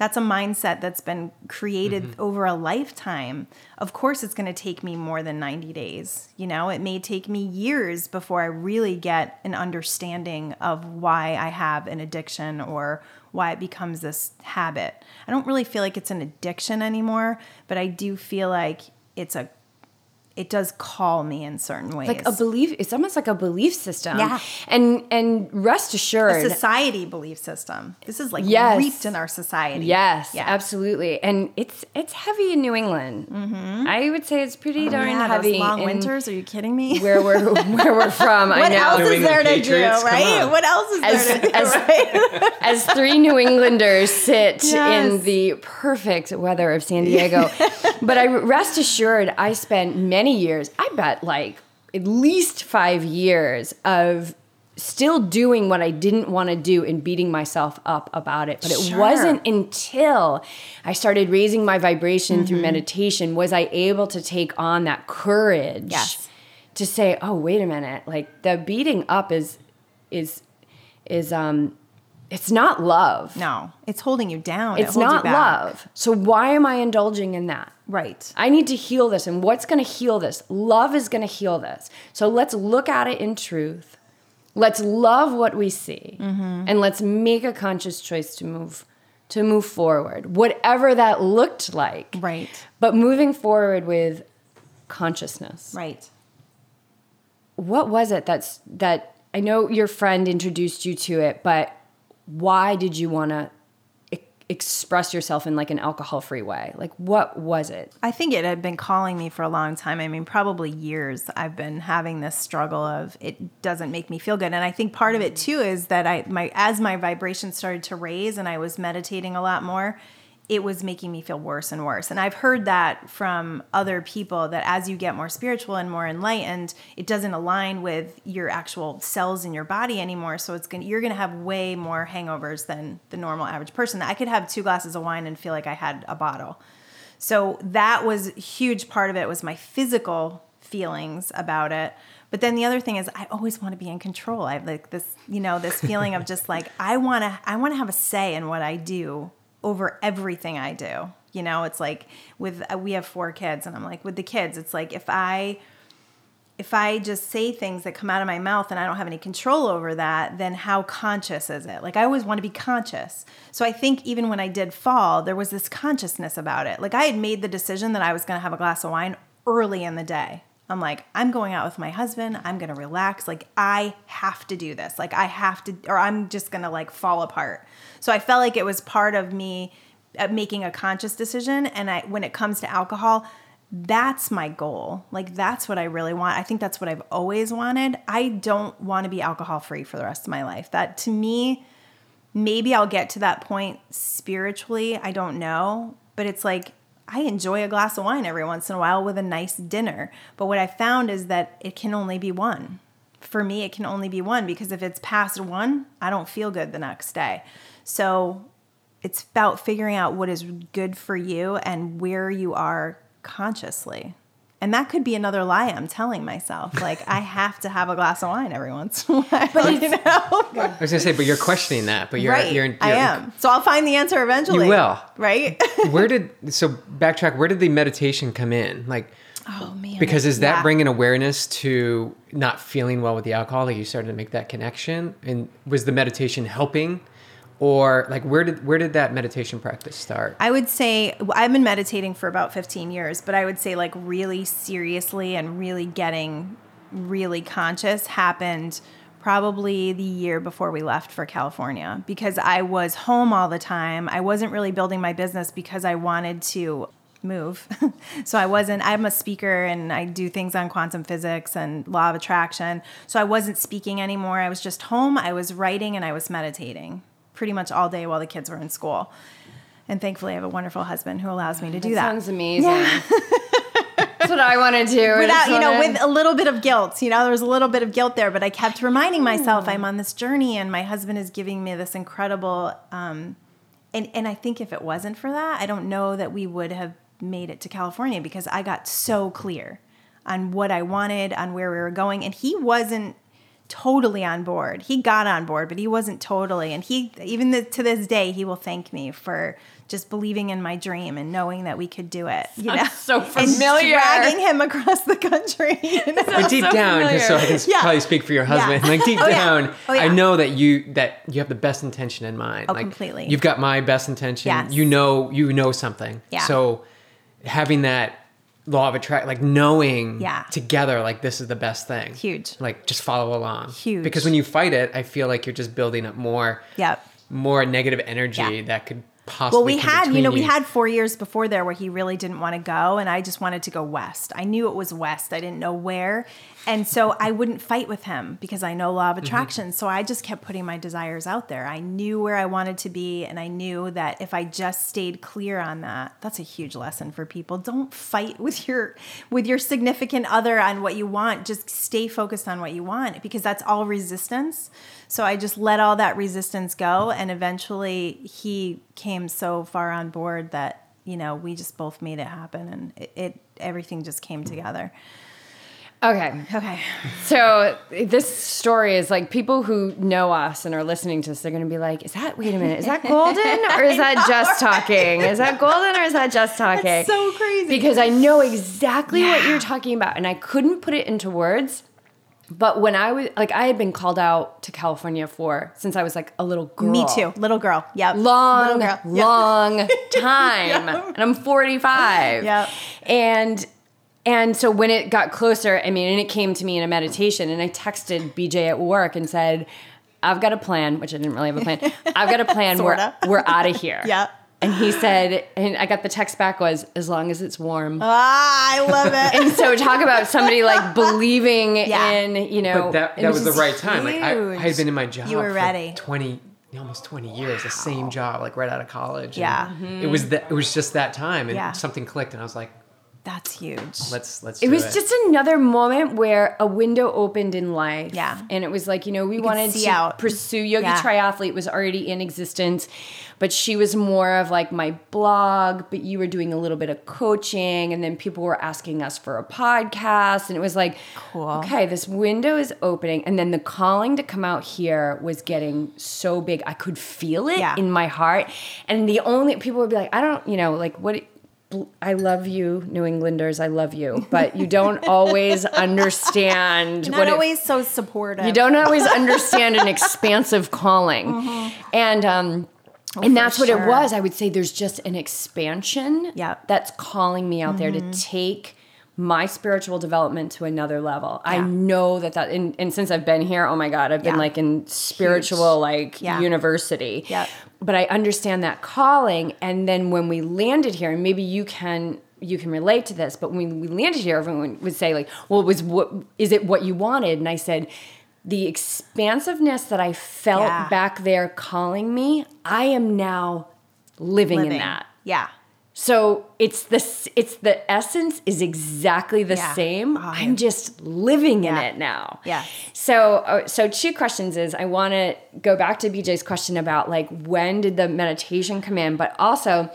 That's a mindset that's been created mm-hmm. over a lifetime. Of course, it's going to take me more than 90 days. You know, it may take me years before I really get an understanding of why I have an addiction or why it becomes this habit. I don't really feel like it's an addiction anymore, but I do feel like it's a it does call me in certain ways. Like a belief, it's almost like a belief system. Yeah. And and rest assured, a society belief system. This is like yes. reaped in our society. Yes, yeah. absolutely. And it's it's heavy in New England. Mm-hmm. I would say it's pretty oh, darn yeah, heavy. long winters? Are you kidding me? Where we're where we're from? what I know. else is there to do? Right? What else is as, there to as, do? Right? as three New Englanders sit yes. in the perfect weather of San Diego, but I rest assured, I spent many many years, I bet like at least five years of still doing what I didn't want to do and beating myself up about it. But it sure. wasn't until I started raising my vibration mm-hmm. through meditation was I able to take on that courage yes. to say, "Oh, wait a minute. Like the beating up is is is um it's not love. No, it's holding you down. It's it not love. So why am I indulging in that? Right. I need to heal this. And what's going to heal this? Love is going to heal this. So let's look at it in truth. Let's love what we see, mm-hmm. and let's make a conscious choice to move to move forward, whatever that looked like. Right. But moving forward with consciousness. Right. What was it that's that I know your friend introduced you to it, but why did you want to express yourself in like an alcohol free way? Like, what was it? I think it had been calling me for a long time. I mean, probably years. I've been having this struggle of it doesn't make me feel good. And I think part of it too is that I, my, as my vibration started to raise and I was meditating a lot more, it was making me feel worse and worse. And I've heard that from other people that as you get more spiritual and more enlightened, it doesn't align with your actual cells in your body anymore. So it's going you're to have way more hangovers than the normal average person. I could have two glasses of wine and feel like I had a bottle. So that was huge part of it was my physical feelings about it. But then the other thing is I always want to be in control. I have like this, you know, this feeling of just like I want to I want to have a say in what I do over everything I do. You know, it's like with uh, we have four kids and I'm like with the kids, it's like if I if I just say things that come out of my mouth and I don't have any control over that, then how conscious is it? Like I always want to be conscious. So I think even when I did fall, there was this consciousness about it. Like I had made the decision that I was going to have a glass of wine early in the day. I'm like, I'm going out with my husband. I'm going to relax. Like, I have to do this. Like, I have to, or I'm just going to like fall apart. So I felt like it was part of me uh, making a conscious decision. And I, when it comes to alcohol, that's my goal. Like that's what I really want. I think that's what I've always wanted. I don't want to be alcohol free for the rest of my life. That to me, maybe I'll get to that point spiritually. I don't know. But it's like I enjoy a glass of wine every once in a while with a nice dinner. But what I found is that it can only be one. For me, it can only be one because if it's past one, I don't feel good the next day. So it's about figuring out what is good for you and where you are consciously. And that could be another lie I'm telling myself. Like I have to have a glass of wine every once in a while. You know? I was gonna say, but you're questioning that. But you're, right. you're, you're, I am. So I'll find the answer eventually. You will. Right. where did so backtrack? Where did the meditation come in? Like, oh man. Because is that yeah. bringing awareness to not feeling well with the alcohol? Like you started to make that connection, and was the meditation helping? Or like where did where did that meditation practice start i would say i've been meditating for about 15 years but i would say like really seriously and really getting really conscious happened probably the year before we left for california because i was home all the time i wasn't really building my business because i wanted to move. so I wasn't, I'm a speaker and I do things on quantum physics and law of attraction. So I wasn't speaking anymore. I was just home. I was writing and I was meditating pretty much all day while the kids were in school. And thankfully, I have a wonderful husband who allows me to do that. Sounds amazing. That's what I want to do. Without, you know, with a little bit of guilt. You know, there was a little bit of guilt there, but I kept reminding myself I'm on this journey and my husband is giving me this incredible um, and and I think if it wasn't for that, I don't know that we would have made it to California because I got so clear on what I wanted, on where we were going, and he wasn't totally on board. He got on board, but he wasn't totally. And he even th- to this day, he will thank me for just believing in my dream and knowing that we could do it. You know, Sounds so And familiar. dragging him across the country. You know? But deep so down, just so I can Yeah. probably speak for your husband, like deep Oh, yeah. down, Oh, yeah. I know that you that you have the best intention in mind. Oh, like, completely. You've got my best intention. Yes. You know, you know something. Yeah. So having that law of attract, like knowing Yeah. together, like this is the best thing. Huge. Like just follow along. Huge. Because when you fight it, I feel like you're just building up more. Yep. More negative energy Yeah. that could possibly. Well, we had, you know, we had four years before there where he really didn't want to go, and I just wanted to go west. I knew it was west. I didn't know where. And so I wouldn't fight with him because I know law of mm-hmm. attraction. So I just kept putting my desires out there. I knew where I wanted to be, and I knew that if I just stayed clear on that, that's a huge lesson for people. Don't fight with your with your significant other on what you want. Just stay focused on what you want because that's all resistance. So I just let all that resistance go, and eventually he came so far on board that you know we just both made it happen, and it, it everything just came together. Okay. Okay. So this story is like people who know us and are listening to this, they're going to be like, is that, wait a minute, is that golden or is that just talking? Is that golden or is that just talking? so crazy. Because I know exactly what you're talking about and I couldn't put it into words. But when I was like, I had been called out to California for since I was like a little girl. Me too, little girl. Yep. long, girl. Yep. long time, and I'm 45. Yep. And and so when it got closer, I mean, and it came to me in a meditation, and I texted BJ at work and said, "I've got a plan," which I didn't really have a plan. I've got a plan. We're we're out of here. Yep. And he said, and I got the text back was, "As long as it's warm." Ah, I love it. and so talk about somebody like believing Yeah. in, you know, But that, that was the just- right time. Like I, I had been in my job. You were for ready. Twenty, almost twenty years, the same job, like right out of college. and Yeah. It was that. It was just that time, and Yeah. something clicked, and I was like, That's huge. let's let's. It do was just another moment where a window opened in life. Yeah. And it was like, you know, we wanted to out. pursue yoga Yeah. Triathlete was already in existence, but she was more of like my blog, but you were doing a little bit of coaching and then people were asking us for a podcast and it was like, Cool. okay, this window is opening and then the calling to come out here was getting so big. I could feel it Yeah. in my heart. And the only people would be like, I don't, you know, like what I love you, New Englanders. I love you, but you don't always understand Not what it- always so supportive. you don't always understand an expansive calling, and um, and that's what it Mm-hmm. Oh, sure. was. I would say there's just an expansion. Yep. Mm-hmm. that's calling me out there to take my spiritual development to another level. I know that that, and, and since I've been here, oh my god, I've been Yeah. like in spiritual like Yeah. university. Yeah. But I understand that calling, and then when we landed here, and maybe you can you can relate to this, but when we landed here, everyone would say like, "Well, was what is it what you wanted?" And I said, "The expansiveness that I felt Yeah. back there calling me, I am now living, living in that." Yeah. So it's the it's the essence is exactly the Yeah. same. Oh, I'm just living in it now. Yeah. So uh, so two questions is I want to go back to BJ's question about like when did the meditation come in, but also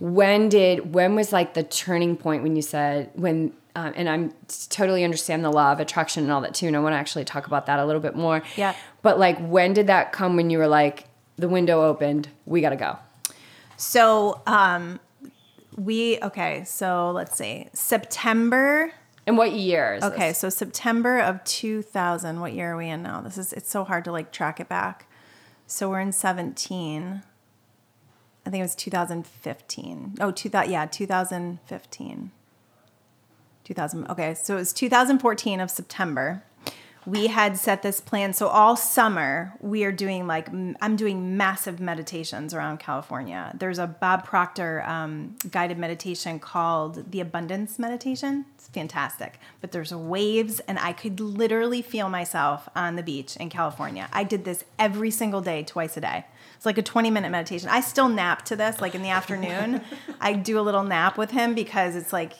when did when was like the turning point when you said when um, and I'm totally understand the law of attraction and all that too, and I want to actually talk about that a little bit more. Yeah. But like when did that come when you were like the window opened, we got to go. So, um, we okay. So let's see. September. And what year is Okay, this? so September of 2000. What year are we in now? This is it's so hard to like track it back. So we're in 17. I think it was 2015. Oh, 2000 yeah, 2015. 2000 Okay, so it was 2014 of September. We had set this plan. So all summer we are doing like I'm doing massive meditations around California. There's a Bob Proctor um, guided meditation called the Abundance Meditation. It's fantastic. But there's waves, and I could literally feel myself on the beach in California. I did this every single day, twice a day. It's like a 20 minute meditation. I still nap to this, like in the afternoon. I do a little nap with him because it's like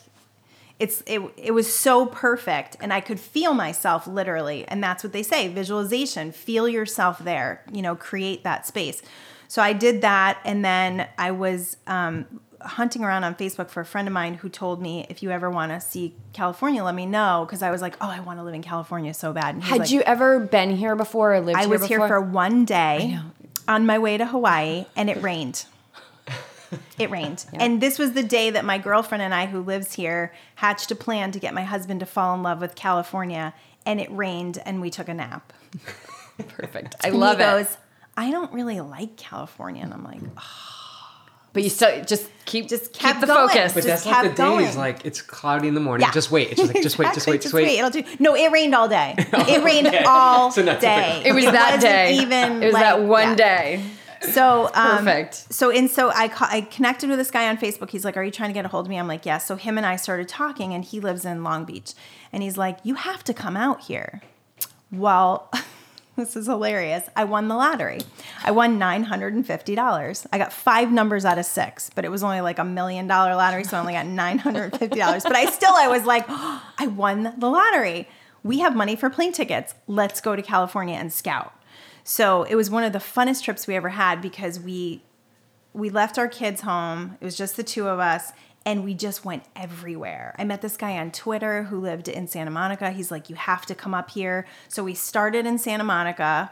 it's it, it was so perfect and i could feel myself literally and that's what they say visualization feel yourself there you know create that space. So i did that and then i was um, hunting around on facebook for a friend of mine who told me if you ever want to see california let me know because i was like oh i want to live in california so bad and Had like, you ever been here before or lived i was here for one day on my way to hawaii and it rained it rained. And this was the day that my girlfriend and I, who lives here, hatched a plan to get my husband to fall in love with California. And it rained, and we took a nap. Perfect. I And love he it. goes, I don't really like California. And I'm like, "Oh, but you still just keep Just keep the going. focus. But Just that's like the kept days, going. like it's cloudy in the morning. yeah. Just wait. It's just like just wait, just wait, just wait. It'll do. No, it rained all day. It rained all So day. it was that day. Even it was like- that one yeah. day. So um, Perfect. So and so I ca- I connected with this guy on Facebook. He's like, "Are you trying to get a hold of me?" I'm like, "Yes." So him and I started talking, and he lives in Long Beach, and he's like, "You have to come out here." Well, this is hilarious. I won the lottery. I won nine hundred and fifty dollars. I got five numbers out of six, but it was only like a million dollar lottery, so I only got nine hundred and fifty dollars. But I still, I was like, oh, I won the lottery. We have money for plane tickets. Let's go to California and scout. So it was one of the funnest trips we ever had because we we left our kids home. It was just the two of us and we just went everywhere. I met this guy on Twitter who lived in Santa Monica. He's like, "You have to come up here." So we started in Santa Monica,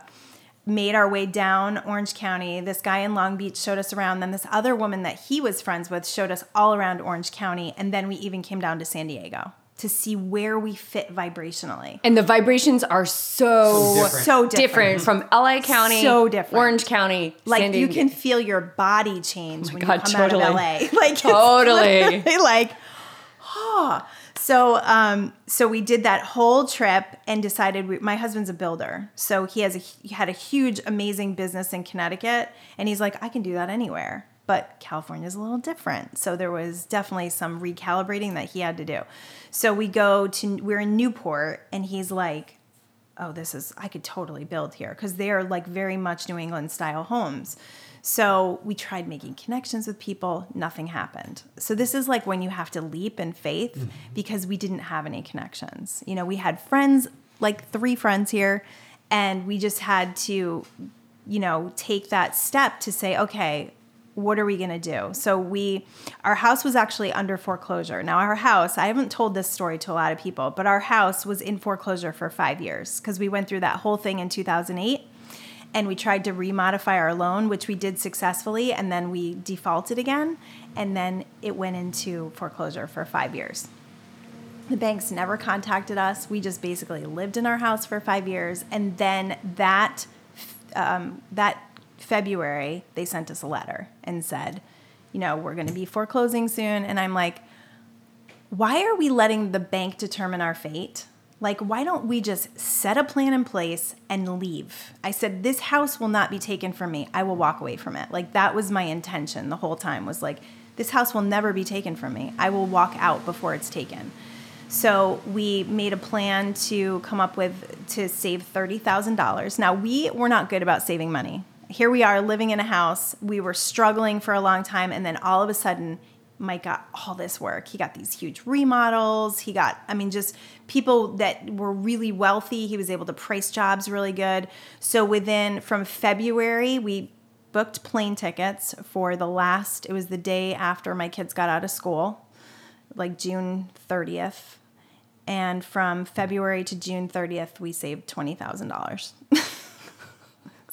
made our way down Orange County. This guy in Long Beach showed us around. Then this other woman that he was friends with showed us all around Orange County and then we even came down to San Diego to see where we fit vibrationally. And the vibrations are so So different. So different. different from LA County, So different. Orange County, like San you can feel your body change when God, you come totally. out of LA. Like Totally. literally like, oh. So um, so we did that whole trip and decided we, my husband's a builder, so he has a he had a huge amazing business in Connecticut, and he's like, I can do that anywhere. But California is a little different, so there was definitely some recalibrating that he had to do. So we go to we're in Newport, and he's like, oh, this is, I could totally build here because they are like very much New England style homes. So we tried making connections with people, nothing happened. So this is like when you have to leap in faith mm-hmm. because we didn't have any connections. You know, we had friends, like three friends here, and we just had to, you know, take that step to say, okay, what are we going to do? So we our house was actually under foreclosure. Now our house, I haven't told this story to a lot of people, but our house was in foreclosure for 5 years because we went through that whole thing in 2008 and we tried to remodify our loan, which we did successfully, and then we defaulted again, and then it went into foreclosure for 5 years. The banks never contacted us. We just basically lived in our house for 5 years and then that um, that February, they sent us a letter and said, you know, we're going to be foreclosing soon. And I'm like, why are we letting the bank determine our fate? Like, why don't we just set a plan in place and leave? I said, this house will not be taken from me. I will walk away from it. Like, that was my intention the whole time was like, this house will never be taken from me. I will walk out before it's taken. So we made a plan to come up with to save thirty thousand dollars. Now we were not good about saving money. Here we are living in a house. We were struggling for a long time, and then all of a sudden, Mike got all this work. He got these huge remodels. He got, I mean, just people that were really wealthy. He was able to price jobs really good. So within from February, we booked plane tickets for the last. It was the day after my kids got out of school like June 30th. And from February to June 30th, we saved $20,000.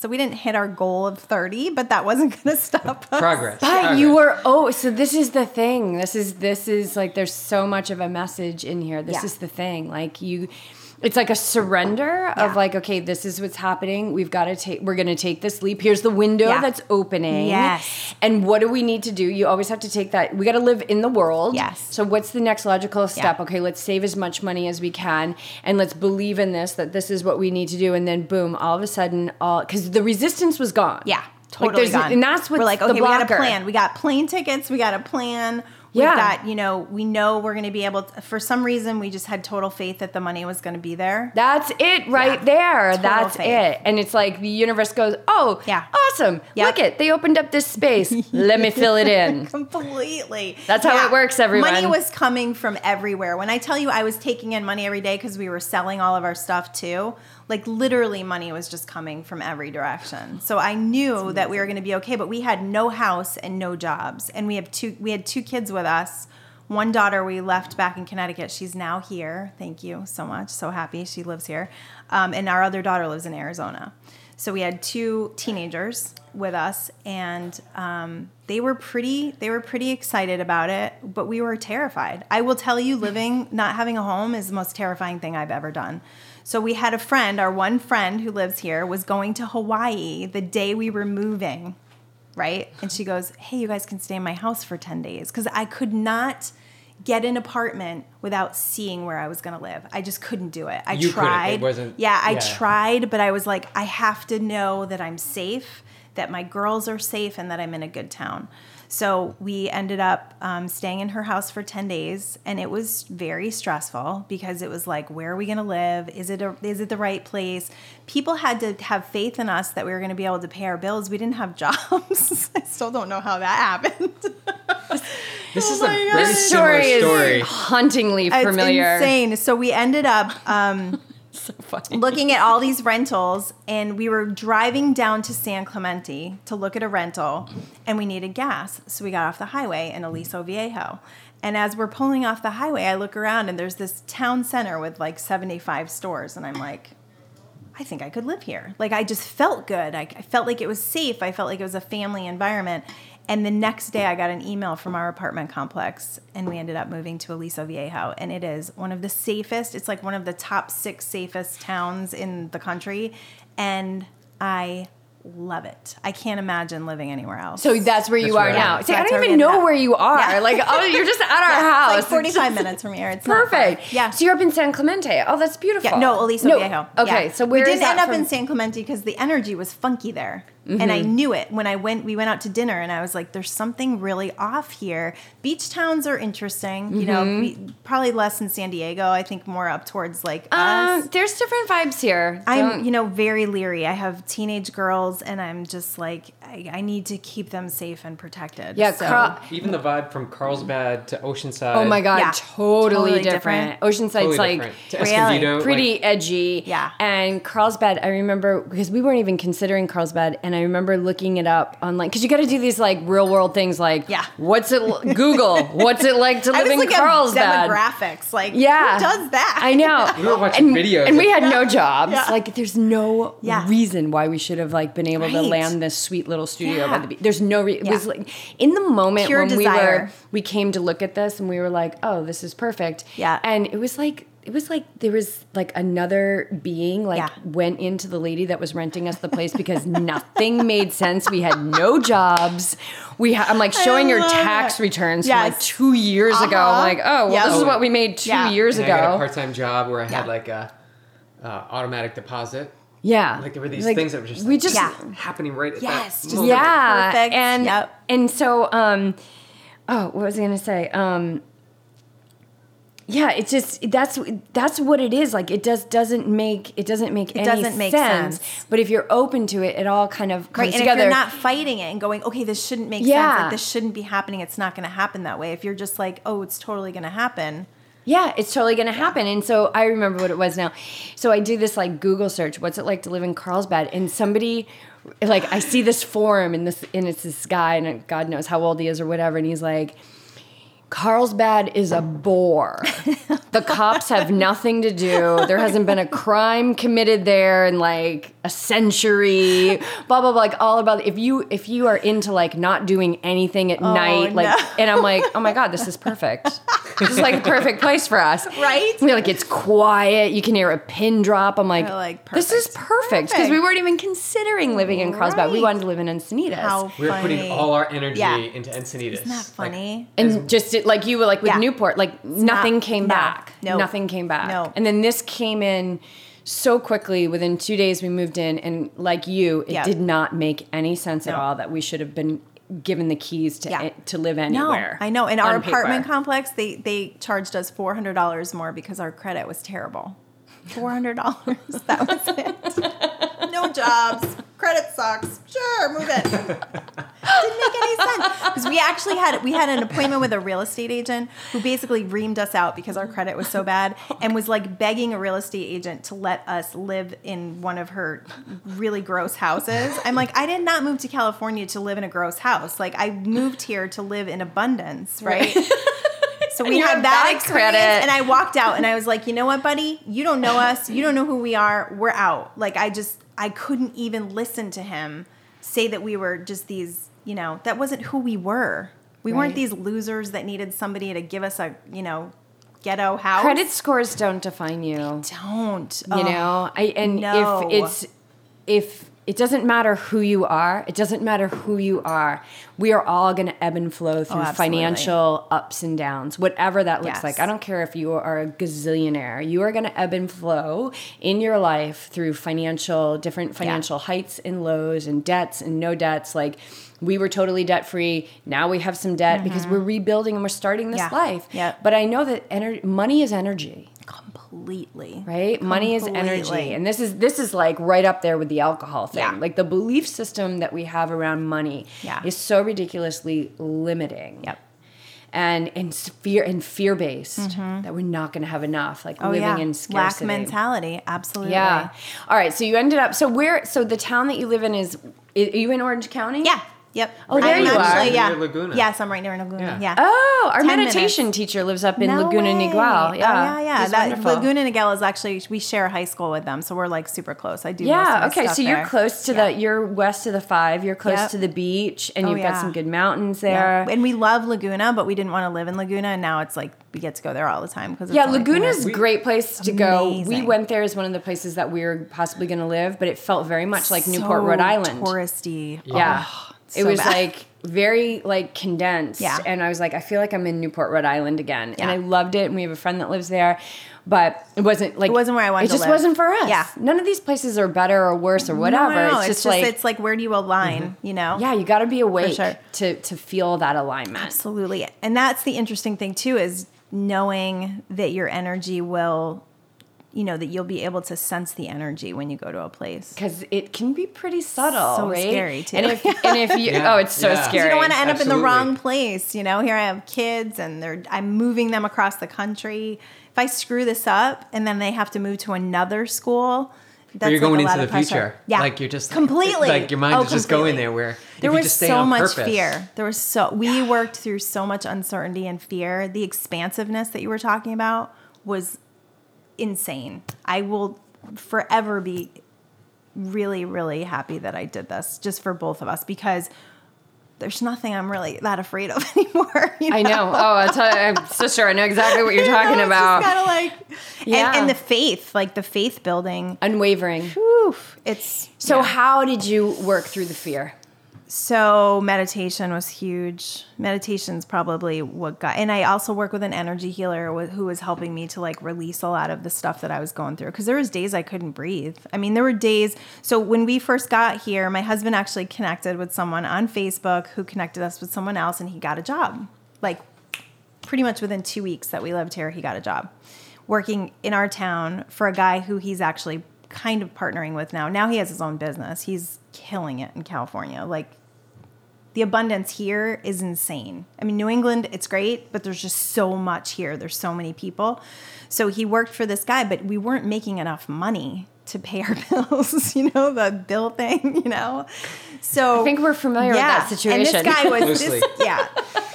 so we didn't hit our goal of 30, but that wasn't going to stop us. Progress. But Progress. you were oh, so this is the thing. This is this is like there's so much of a message in here. This Yeah. is the thing. Like you it's like a surrender of like, okay, this is what's happening. We've got to take. We're going to take this leap. Here's the window Yeah. that's opening. Yes. And what do we need to do? You always have to take that. We got to live in the world. Yes. So what's the next logical step? Yeah. Okay, let's save as much money as we can, and let's believe in this that this is what we need to do. And then boom, all of a sudden, all because the resistance was gone. Yeah, totally there's- gone. And that's what we're like. Okay, we got a plan. We got plane tickets. We got a plan. Yeah. got you know. We know we're going to be able. to For some reason, we just had total faith that the money was going to be there. That's it right Yeah. there. Total That's faith. it. And it's like the universe goes, oh, Yeah. awesome. Yep. Look it. They opened up this space. Let me fill it in. Completely. That's how it works, everyone. Money was coming from everywhere. When I tell you I was taking in money every day because we were selling all of our stuff too, like literally money was just coming from every direction. So I knew that we were going to be okay, but we had no house and no jobs. And we have two we had two kids with us. One daughter we left back in Connecticut. She's now here. Thank you so much. So happy she lives here. Um, and our other daughter lives in Arizona. So we had two teenagers with us, and um, they were pretty. They were pretty excited about it, but we were terrified. I will tell you, living not having a home is the most terrifying thing I've ever done. So we had a friend. Our one friend who lives here was going to Hawaii the day we were moving, right? And she goes, "Hey, you guys can stay in my house for ten days," because I could not get an apartment without seeing where I was going to live. I just couldn't do it. I You. It tried. wasn't- yeah, I yeah. tried, but I was like, I have to know that I'm safe, that my girls are safe, and that I'm in a good town. So we ended up um, staying in her house for 10 days, and it was very stressful because it was like, where are we going to live? Is it, a, is it the right place? People had to have faith in us that we were going to be able to pay our bills. We didn't have jobs. I still don't know how that happened. This is Oh a very God. Similar story is story. hauntingly It's familiar. insane. So we ended up um, So funny. looking at all these rentals and we were driving down to San Clemente to look at a rental and we needed gas. So we got off the highway in Aliso Viejo. And as we're pulling off the highway, I look around and there's this town center with like 75 stores. And I'm like, I think I could live here. Like I just felt good. I, I felt like it was safe. I felt like it was a family environment. And the next day, I got an email from our apartment complex, and we ended up moving to Aliso Viejo. And it is one of the safest. It's like one of the top six safest towns in the country, and I love it. I can't imagine living anywhere else. So that's where you That's are right. now. Yeah, See, I don't even know up. where you are. Yeah. Like, oh, you're just at our Yeah, house. It's like 45 just- minutes from here. It's. Perfect. Yeah. So you're up in San Clemente. Oh, that's beautiful. Yeah, no, Aliso No, Viejo. Okay, Yeah. so where we didn't end that up from- in San Clemente because the energy was funky there, and I Mm-hmm. knew it when I went. We went out to dinner, and I was like, "There's something really off here." Beach towns are interesting, you know, Mm-hmm. we, probably less in San Diego. I think more up towards like Um, us. there's different vibes here. I'm, Don't- you know, very leery. I have teenage girls, and I'm just like, I, I need to keep them safe and protected. Yeah, so, Carl- Even the vibe from Carlsbad to Oceanside. Oh my god, Yeah. totally, Totally different. different. Oceanside's Totally like different. To Really? Escondido, like- pretty edgy. Yeah. And Carlsbad, I remember because we weren't even considering Carlsbad, and I remember looking it up online because you got to do these like real world things like Yeah. what's it Google what's it like to I live was in looking um, Carlsbad? at demographics. Like, Yeah. who does that? I know. We were watching and, videos and we of- had no jobs. Yeah. Like, there's no Yeah. reason why we should have like been able to land this sweet little studio by the beach. There's no reason. It was like in the moment Pure when we were we came to look at this and we were like, oh, this is perfect. Yeah. And it was like it was like there was like another being like Yeah. went into the lady that was renting us the place because nothing made sense. We had no jobs. We ha- I'm like showing your tax it. returns from like two years ago. I'm Uh-huh. like, oh, well, Yeah. this is what we made two Yeah. years And I got a part-time job where I had like a uh, automatic deposit. Yeah. Like there were these Like, things that were just we just Yeah. happening right at Yes, that just moment. yeah Perfect. and Yep. and so um oh what was i gonna say um yeah it's just that's that's what it is like it just doesn't make it doesn't make any doesn't make sense. sense. but if you're open to it it all kind of comes Right, and together if you're not fighting it and going, okay, this shouldn't make Yeah. sense, like this shouldn't be happening, it's not going to happen that way. If you're just like, oh, it's totally going to happen, Yeah, it's totally going to happen. And so I remember what it was now. So I do this like Google search, what's it like to live in Carlsbad? And somebody like I see this forum and this and it's this guy and God knows how old he is or whatever and he's like Carlsbad is a bore. the cops have nothing to do. There hasn't been a crime committed there in like a century. Blah blah blah. Like all about if you if you are into like not doing anything at oh, night, like no. and I'm like, oh my god, this is perfect. This is like a perfect place for us. Right? We're like, it's quiet. You can hear a pin drop. I'm like, like, this is perfect. perfect. Because we weren't even considering living in Carlsbad. We wanted to live in Encinitas. How We're funny. putting all our energy Yeah. into Encinitas. Isn't that Like, funny? and just it, like you were like with Yeah. Newport, like nothing not- came no, back. no, Nothing came back. no. And then this came in so quickly. Within two days, we moved in, and like you, it Yeah. did not make any sense at all that we should have been given the keys to Yeah. to live No, anywhere. I know. In our paper. apartment complex, they they charged us four hundred dollars more because our credit was terrible. Four hundred dollars. That was it. no jobs. Credit sucks. Sure, move it. Didn't make any sense because we actually had we had an appointment with a real estate agent who basically reamed us out because our credit was so bad and was like begging a real estate agent to let us live in one of her really gross houses. I'm like, I did not move to California to live in a gross house. Like I moved here to live in abundance, right? So we had have that experience, credit. and I walked out, and I was like, you know what, buddy, you don't know us, you don't know who we are, we're out. Like I just, I couldn't even listen to him say that we were just these, you know, that wasn't who we were. We Right. weren't these losers that needed somebody to give us a, you know, ghetto house. Credit scores don't define you. don't, you know i and no. if it's if it doesn't matter who you are it doesn't matter who you are we are all going to ebb and flow oh, through Oh, financial ups and downs whatever that looks Yes. like i don't care if you are a gazillionaire you are going to ebb and flow in your life through financial different financial heights and lows and debts and no debts like we were totally debt free now we have some debt because we're rebuilding and we're starting this Mm-hmm. Yeah. life Yep. but i know that ener- money is energy completely. right money is energy and this is this is like right up there with the alcohol thing Yeah. like the belief system that we have around money Yeah. is so ridiculously limiting Yep. and and fear and fear based that we're not going to have enough like Oh living yeah, in lack scarcity mentality. Absolutely. yeah all right so you ended up so where so the town that you live in is are you in orange county Yeah. Yep. Oh, there I'm you are. actually, Yeah. Near Laguna. Yes, I'm right near Laguna. Yeah. Yeah. oh our 10 meditation minutes. teacher lives up in No laguna way. niguel oh, yeah Oh, yeah, yeah. He's That wonderful. Laguna Niguel is actually we share high school with them, so we're like super close. I do. most of Yeah. Okay. stuff So you're there. close to Yeah. the. You're west of the five. You're close Yep. to the beach, and Oh, you've got some good mountains Yeah. there. And we love Laguna, but we didn't want to live in Laguna, and now it's like we get to go there all the time because Yeah, Laguna's a great place to go. We went there as one of the places that we were possibly going to live, but it felt very much like Newport, Rhode Island. touristy. Yeah. Oh, it was bad. like very like condensed. Yeah. And I was like, I feel like I'm in Newport, Rhode Island again. And I loved it. And we have a friend that lives there. But it wasn't like It wasn't where I wanted to. It to just wasn't for us. Yeah. None of these places are better or worse or whatever. No, no, no. It's, It's, just, like it's like where do you align? Mm-hmm. You know? Yeah, you gotta be awake sure. to to feel that alignment. Absolutely. And that's the interesting thing too is knowing that your energy will you know that you'll be able to sense the energy when you go to a place. because it can be pretty subtle, So right? scary, too. And if and if you Yeah. oh, it's so Yeah. 'Cause you scary. You don't want to end up in the wrong place. You know, here I have kids and they're I'm moving them across the country. If I screw this up and then they have to move to another school, that's Or you're going a lot into the pressure. future. Yeah, Like you're just completely Like your mind Oh, is just going completely. there. Where there if you was just stay so on much purpose, fear. There was so we worked through so much uncertainty and fear. The expansiveness that you were talking about was insane. I will forever be really, really happy that I did this just for both of us because there's nothing I'm really that afraid of anymore. you I know. Oh, I tell you, I'm sister. I know exactly what you're talking about. Kind of like, Yeah. and, and the faith, like the faith building. Unwavering. Whew, it's So yeah. how did you work through the fear? So meditation was huge. Meditation's probably what got, and I also work with an energy healer who was helping me to like release a lot of the stuff that I was going through. Because there was days I couldn't breathe. I mean, there were days. So when we first got here, my husband actually connected with someone on Facebook who connected us with someone else, and he got a job. Like pretty much within two weeks that we lived here, he got a job working in our town for a guy who he's actually kind of partnering with now. Now he has his own business. He's killing it in California. Like the abundance here is insane. I mean, New England, it's great, but there's just so much here. There's so many people. So he worked for this guy, but we weren't making enough money to pay our bills, you know, the bill thing, you know? So I think we're familiar with that situation. And this guy was this, yeah.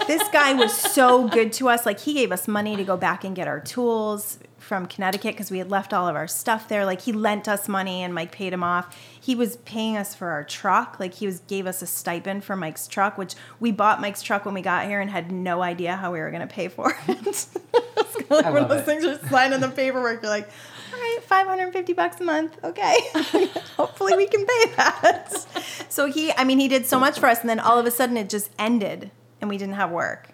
this guy was so good to us. Like he gave us money to go back and get our tools from Connecticut because we had left all of our stuff there. Like he lent us money and Mike paid him off. He was paying us for our truck. Like he was gave us a stipend for Mike's truck, which we bought Mike's truck when we got here and had no idea how we were going to pay for it. it's like I one of those it. things you're signing the paperwork. You're like, all right, 550 bucks a month. Okay. Hopefully we can pay that. So he, I mean, he did so much for us. And then all of a sudden it just ended and we didn't have work.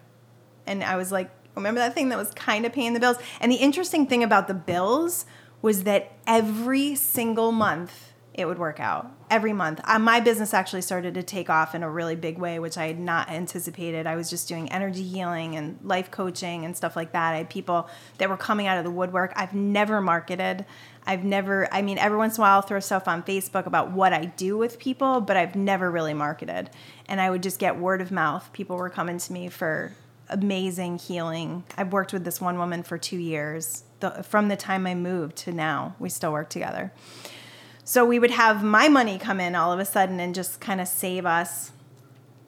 And I was like, remember that thing that was kind of paying the bills? And the interesting thing about the bills was that every single month it would work out. Every month. Uh, my business actually started to take off in a really big way, which I had not anticipated. I was just doing energy healing and life coaching and stuff like that. I had people that were coming out of the woodwork. I've never marketed. I've never, I mean, every once in a while I'll throw stuff on Facebook about what I do with people, but I've never really marketed. And I would just get word of mouth. People were coming to me for amazing healing. I've worked with this one woman for two years. The, from the time I moved to now, we still work together. So we would have my money come in all of a sudden and just kind of save us.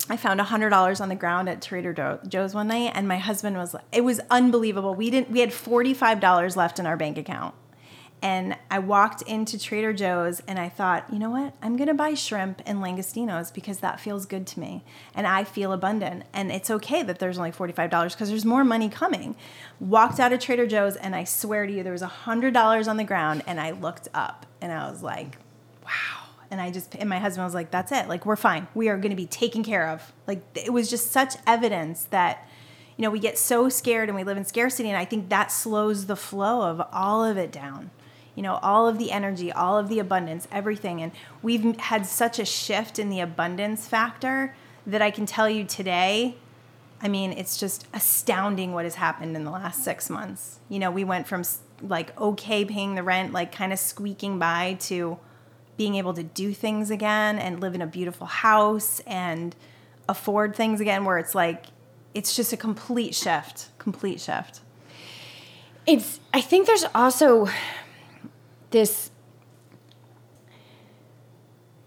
I found hundred dollars on the ground at Trader Joe's one night, and my husband was. It was unbelievable. We didn't. We had forty five dollars left in our bank account, and I walked into Trader Joe's and I thought, you know what? I'm gonna buy shrimp and langostinos because that feels good to me, and I feel abundant. And it's okay that there's only forty five dollars because there's more money coming. Walked out of Trader Joe's, and I swear to you, there was hundred dollars on the ground, and I looked up and I was like, wow. And I just, and my husband was like, that's it. Like, we're fine. We are going to be taken care of. Like, it was just such evidence that, you know, we get so scared and we live in scarcity. And I think that slows the flow of all of it down. You know, all of the energy, all of the abundance, everything. And we've had such a shift in the abundance factor that I can tell you today, I mean, it's just astounding what has happened in the last six months. You know, we went from like okay paying the rent, like kind of squeaking by, to being able to do things again and live in a beautiful house and afford things again, where it's like, it's just a complete shift, complete shift. It's. I think there's also this.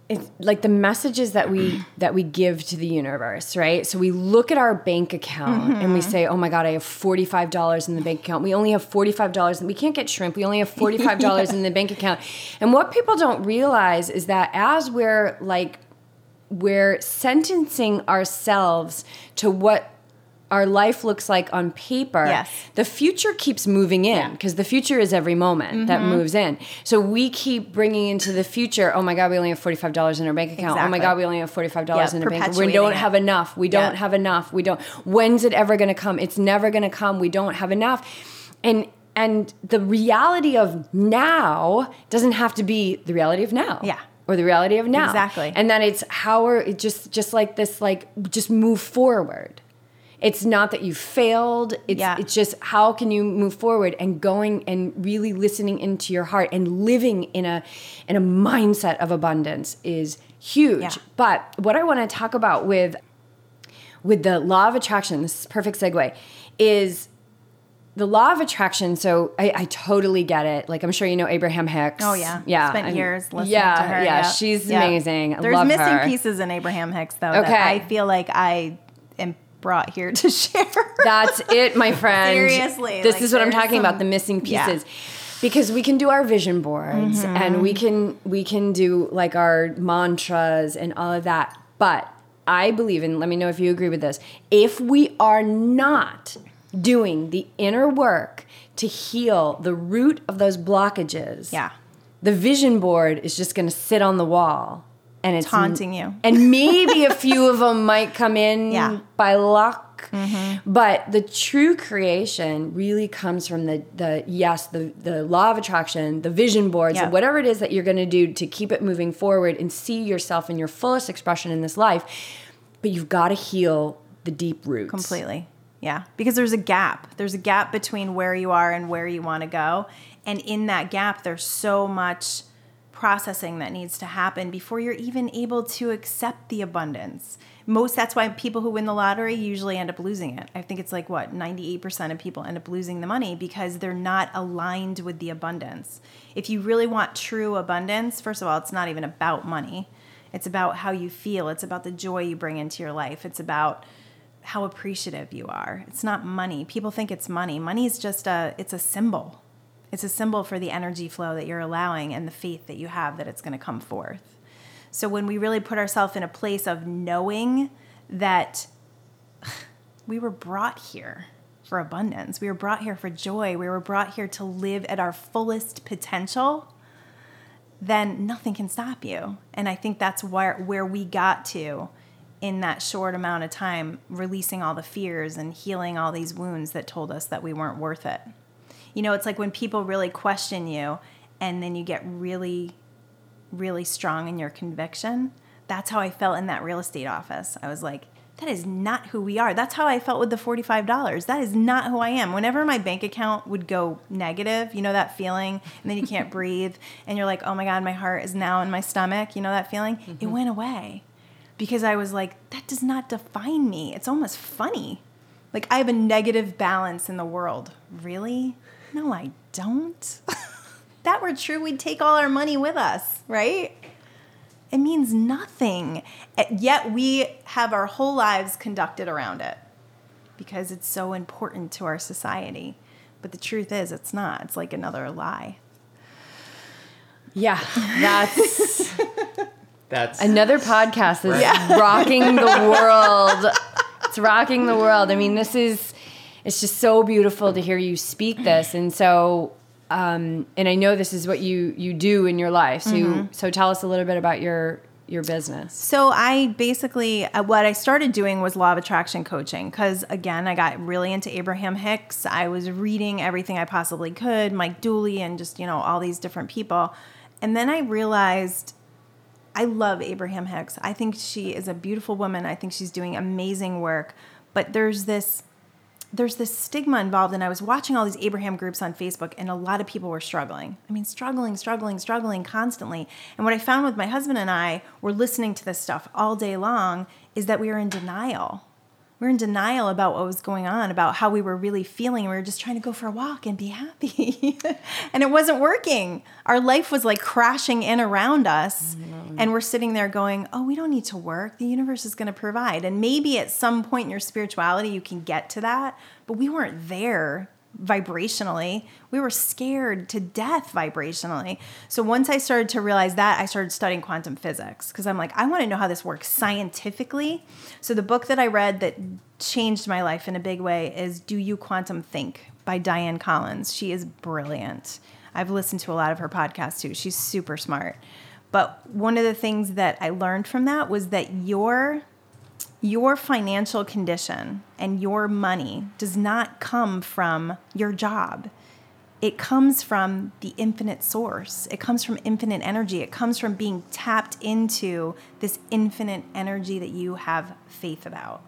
It's like the messages that we that we give to the universe, right? So we look at our bank account and we mm-hmm. say, "Oh my God, I have forty five dollars in the bank account." We only have forty five dollars, and we can't get shrimp. We only have forty five dollars in the bank account. And what people don't realize is that as we're like we're sentencing ourselves to what our life looks like on paper, Yes. the future keeps moving in Yeah. Mm-hmm. because the future is every moment that moves in. So we keep bringing into the future, oh my God, we only have $45 in our bank account. Oh my God, we only have $45 Yeah, in our bank account. We don't have enough. We don't Yeah. have enough. We don't. When's it ever going to come? It's never going to come. We don't have enough. And and the reality of now doesn't have to be the reality of now. Yeah. Or the reality of now. Exactly. And that it's how are it just just like this like just move forward. It's not that you failed. It's Yeah. it's just how can you move forward and going and really listening into your heart and living in a in a mindset of abundance is huge. Yeah. But what I want to talk about with with the law of attraction, this is a perfect segue, is the law of attraction. So I, I totally get it. Like I'm sure you know Abraham Hicks. Oh yeah, yeah. Spent I'm- years listening yeah, to her. Yeah, Yep. she's Yep. amazing. I There's missing her. pieces in Abraham Hicks though Okay. that I feel like I brought here to share. That's it, my friend. Seriously, This like, is what I'm talking about, the missing Yeah. pieces. Because we can do our vision boards Mm-hmm. and we can we can do like our mantras and all of that. But I believe and let me know if you agree with this. If we are not doing the inner work to heal the root of those blockages, yeah. the vision board is just going to sit on the wall and it's haunting you. and maybe a few of them might come in Yeah. Mm-hmm. by luck but the true creation really comes from the the yes the the law of attraction the vision boards Yeah. whatever it is that you're going to do to keep it moving forward and see yourself in your fullest expression in this life but you've got to heal the deep roots Completely. Yeah. Because there's a gap. There's a gap between where you are and where you want to go. And in that gap, there's so much processing that needs to happen before you're even able to accept the abundance. Most that's why people who win the lottery usually end up losing it. I think it's like what 98% of people end up losing the money because they're not aligned with the abundance. If you really want true abundance, first of all, it's not even about money. It's about how you feel. It's about the joy you bring into your life. It's about how appreciative you are. It's not money. People think it's money. Money is just a it's a symbol. It's a symbol for the energy flow that you're allowing and the faith that you have that it's going to come forth. So when we really put ourselves in a place of knowing that we were brought here for abundance, we were brought here for joy, we were brought here to live at our fullest potential, then nothing can stop you. And I think that's where where we got to in that short amount of time, releasing all the fears and healing all these wounds that told us that we weren't worth it. You know, it's like when people really question you and then you get really really strong in your conviction. That's how I felt in that real estate office. I was like, that is not who we are. That's how I felt with the $45. That is not who I am. Whenever my bank account would go negative, you know that feeling, and then you can't breathe, and you're like, oh my God, my heart is now in my stomach, you know that feeling? Mm-hmm. It went away because I was like, that does not define me. It's almost funny. Like, I have a negative balance in the world. Really? No, I don't. that were true, we'd take all our money with us, right? It means nothing. Eh, yet we have our whole lives conducted around it because it's so important to our society. But the truth is, it's not. It's like another lie. Yeah, that's that's another podcast that's yeah. rocking the world. It's rocking the world. I mean, this is it's just so beautiful to hear you speak this. And so um, and I know this is what you you do in your life. So mm-hmm. you, so tell us a little bit about your your business. So I basically uh, what I started doing was law of attraction coaching because again I got really into Abraham Hicks. I was reading everything I possibly could, Mike Dooley, and just you know all these different people, and then I realized. I love Abraham Hicks. I think she is a beautiful woman. I think she's doing amazing work. But there's this there's this stigma involved and i was watching all these abraham groups on facebook and a lot of people were struggling i mean struggling struggling struggling constantly and what i found with my husband and i were listening to this stuff all day long is that we were in denial we are in denial about what was going on, about how we were really feeling. We were just trying to go for a walk and be happy. and it wasn't working. Our life was like crashing in around us. Mm-hmm. And we're sitting there going, oh, we don't need to work. The universe is going to provide. And maybe at some point in your spirituality, you can get to that. But we weren't there vibrationally. We were scared to death vibrationally. So once I started to realize that, I started studying quantum physics because I'm like, I want to know how this works scientifically. So the book that I read that changed my life in a big way is Do You Quantum Think by Dianne Collins. She is brilliant. I've listened to a lot of her podcasts too. She's super smart. But one of the things that I learned from that was that your your financial condition and your money does not come from your job. It comes from the infinite source. It comes from infinite energy. It comes from being tapped into this infinite energy that you have faith about.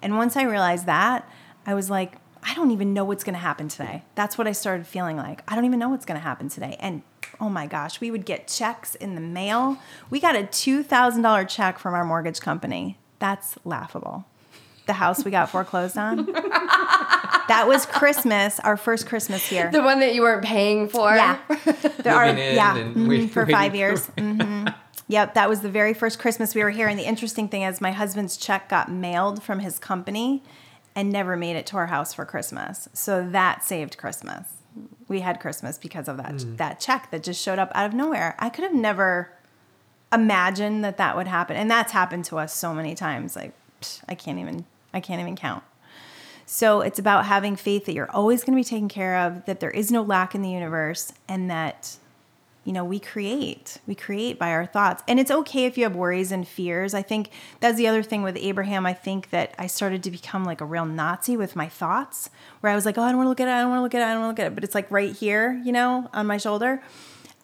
And once I realized that, I was like, I don't even know what's going to happen today. That's what I started feeling like. I don't even know what's going to happen today. And oh my gosh, we would get checks in the mail. We got a $2,000 check from our mortgage company that's laughable. The house we got foreclosed on. that was Christmas, our first Christmas here. The one that you weren't paying for. Yeah. There are, yeah, mm-hmm, for five years. Mm-hmm. Yep, that was the very first Christmas we were here. And the interesting thing is, my husband's check got mailed from his company and never made it to our house for Christmas. So that saved Christmas. We had Christmas because of that mm. that check that just showed up out of nowhere. I could have never imagined that that would happen. And that's happened to us so many times. Like psh, i can't even i can't even count. So it's about having faith that you're always going to be taken care of that there is no lack in the universe and that you know we create we create by our thoughts. And it's okay if you have worries and fears. I think that's the other thing with abraham. I think that i started to become like a real nazi with my thoughts where i was like oh i don't want to look at it i don't want to look at it i don't want to look at it but it's like right here you know on my shoulder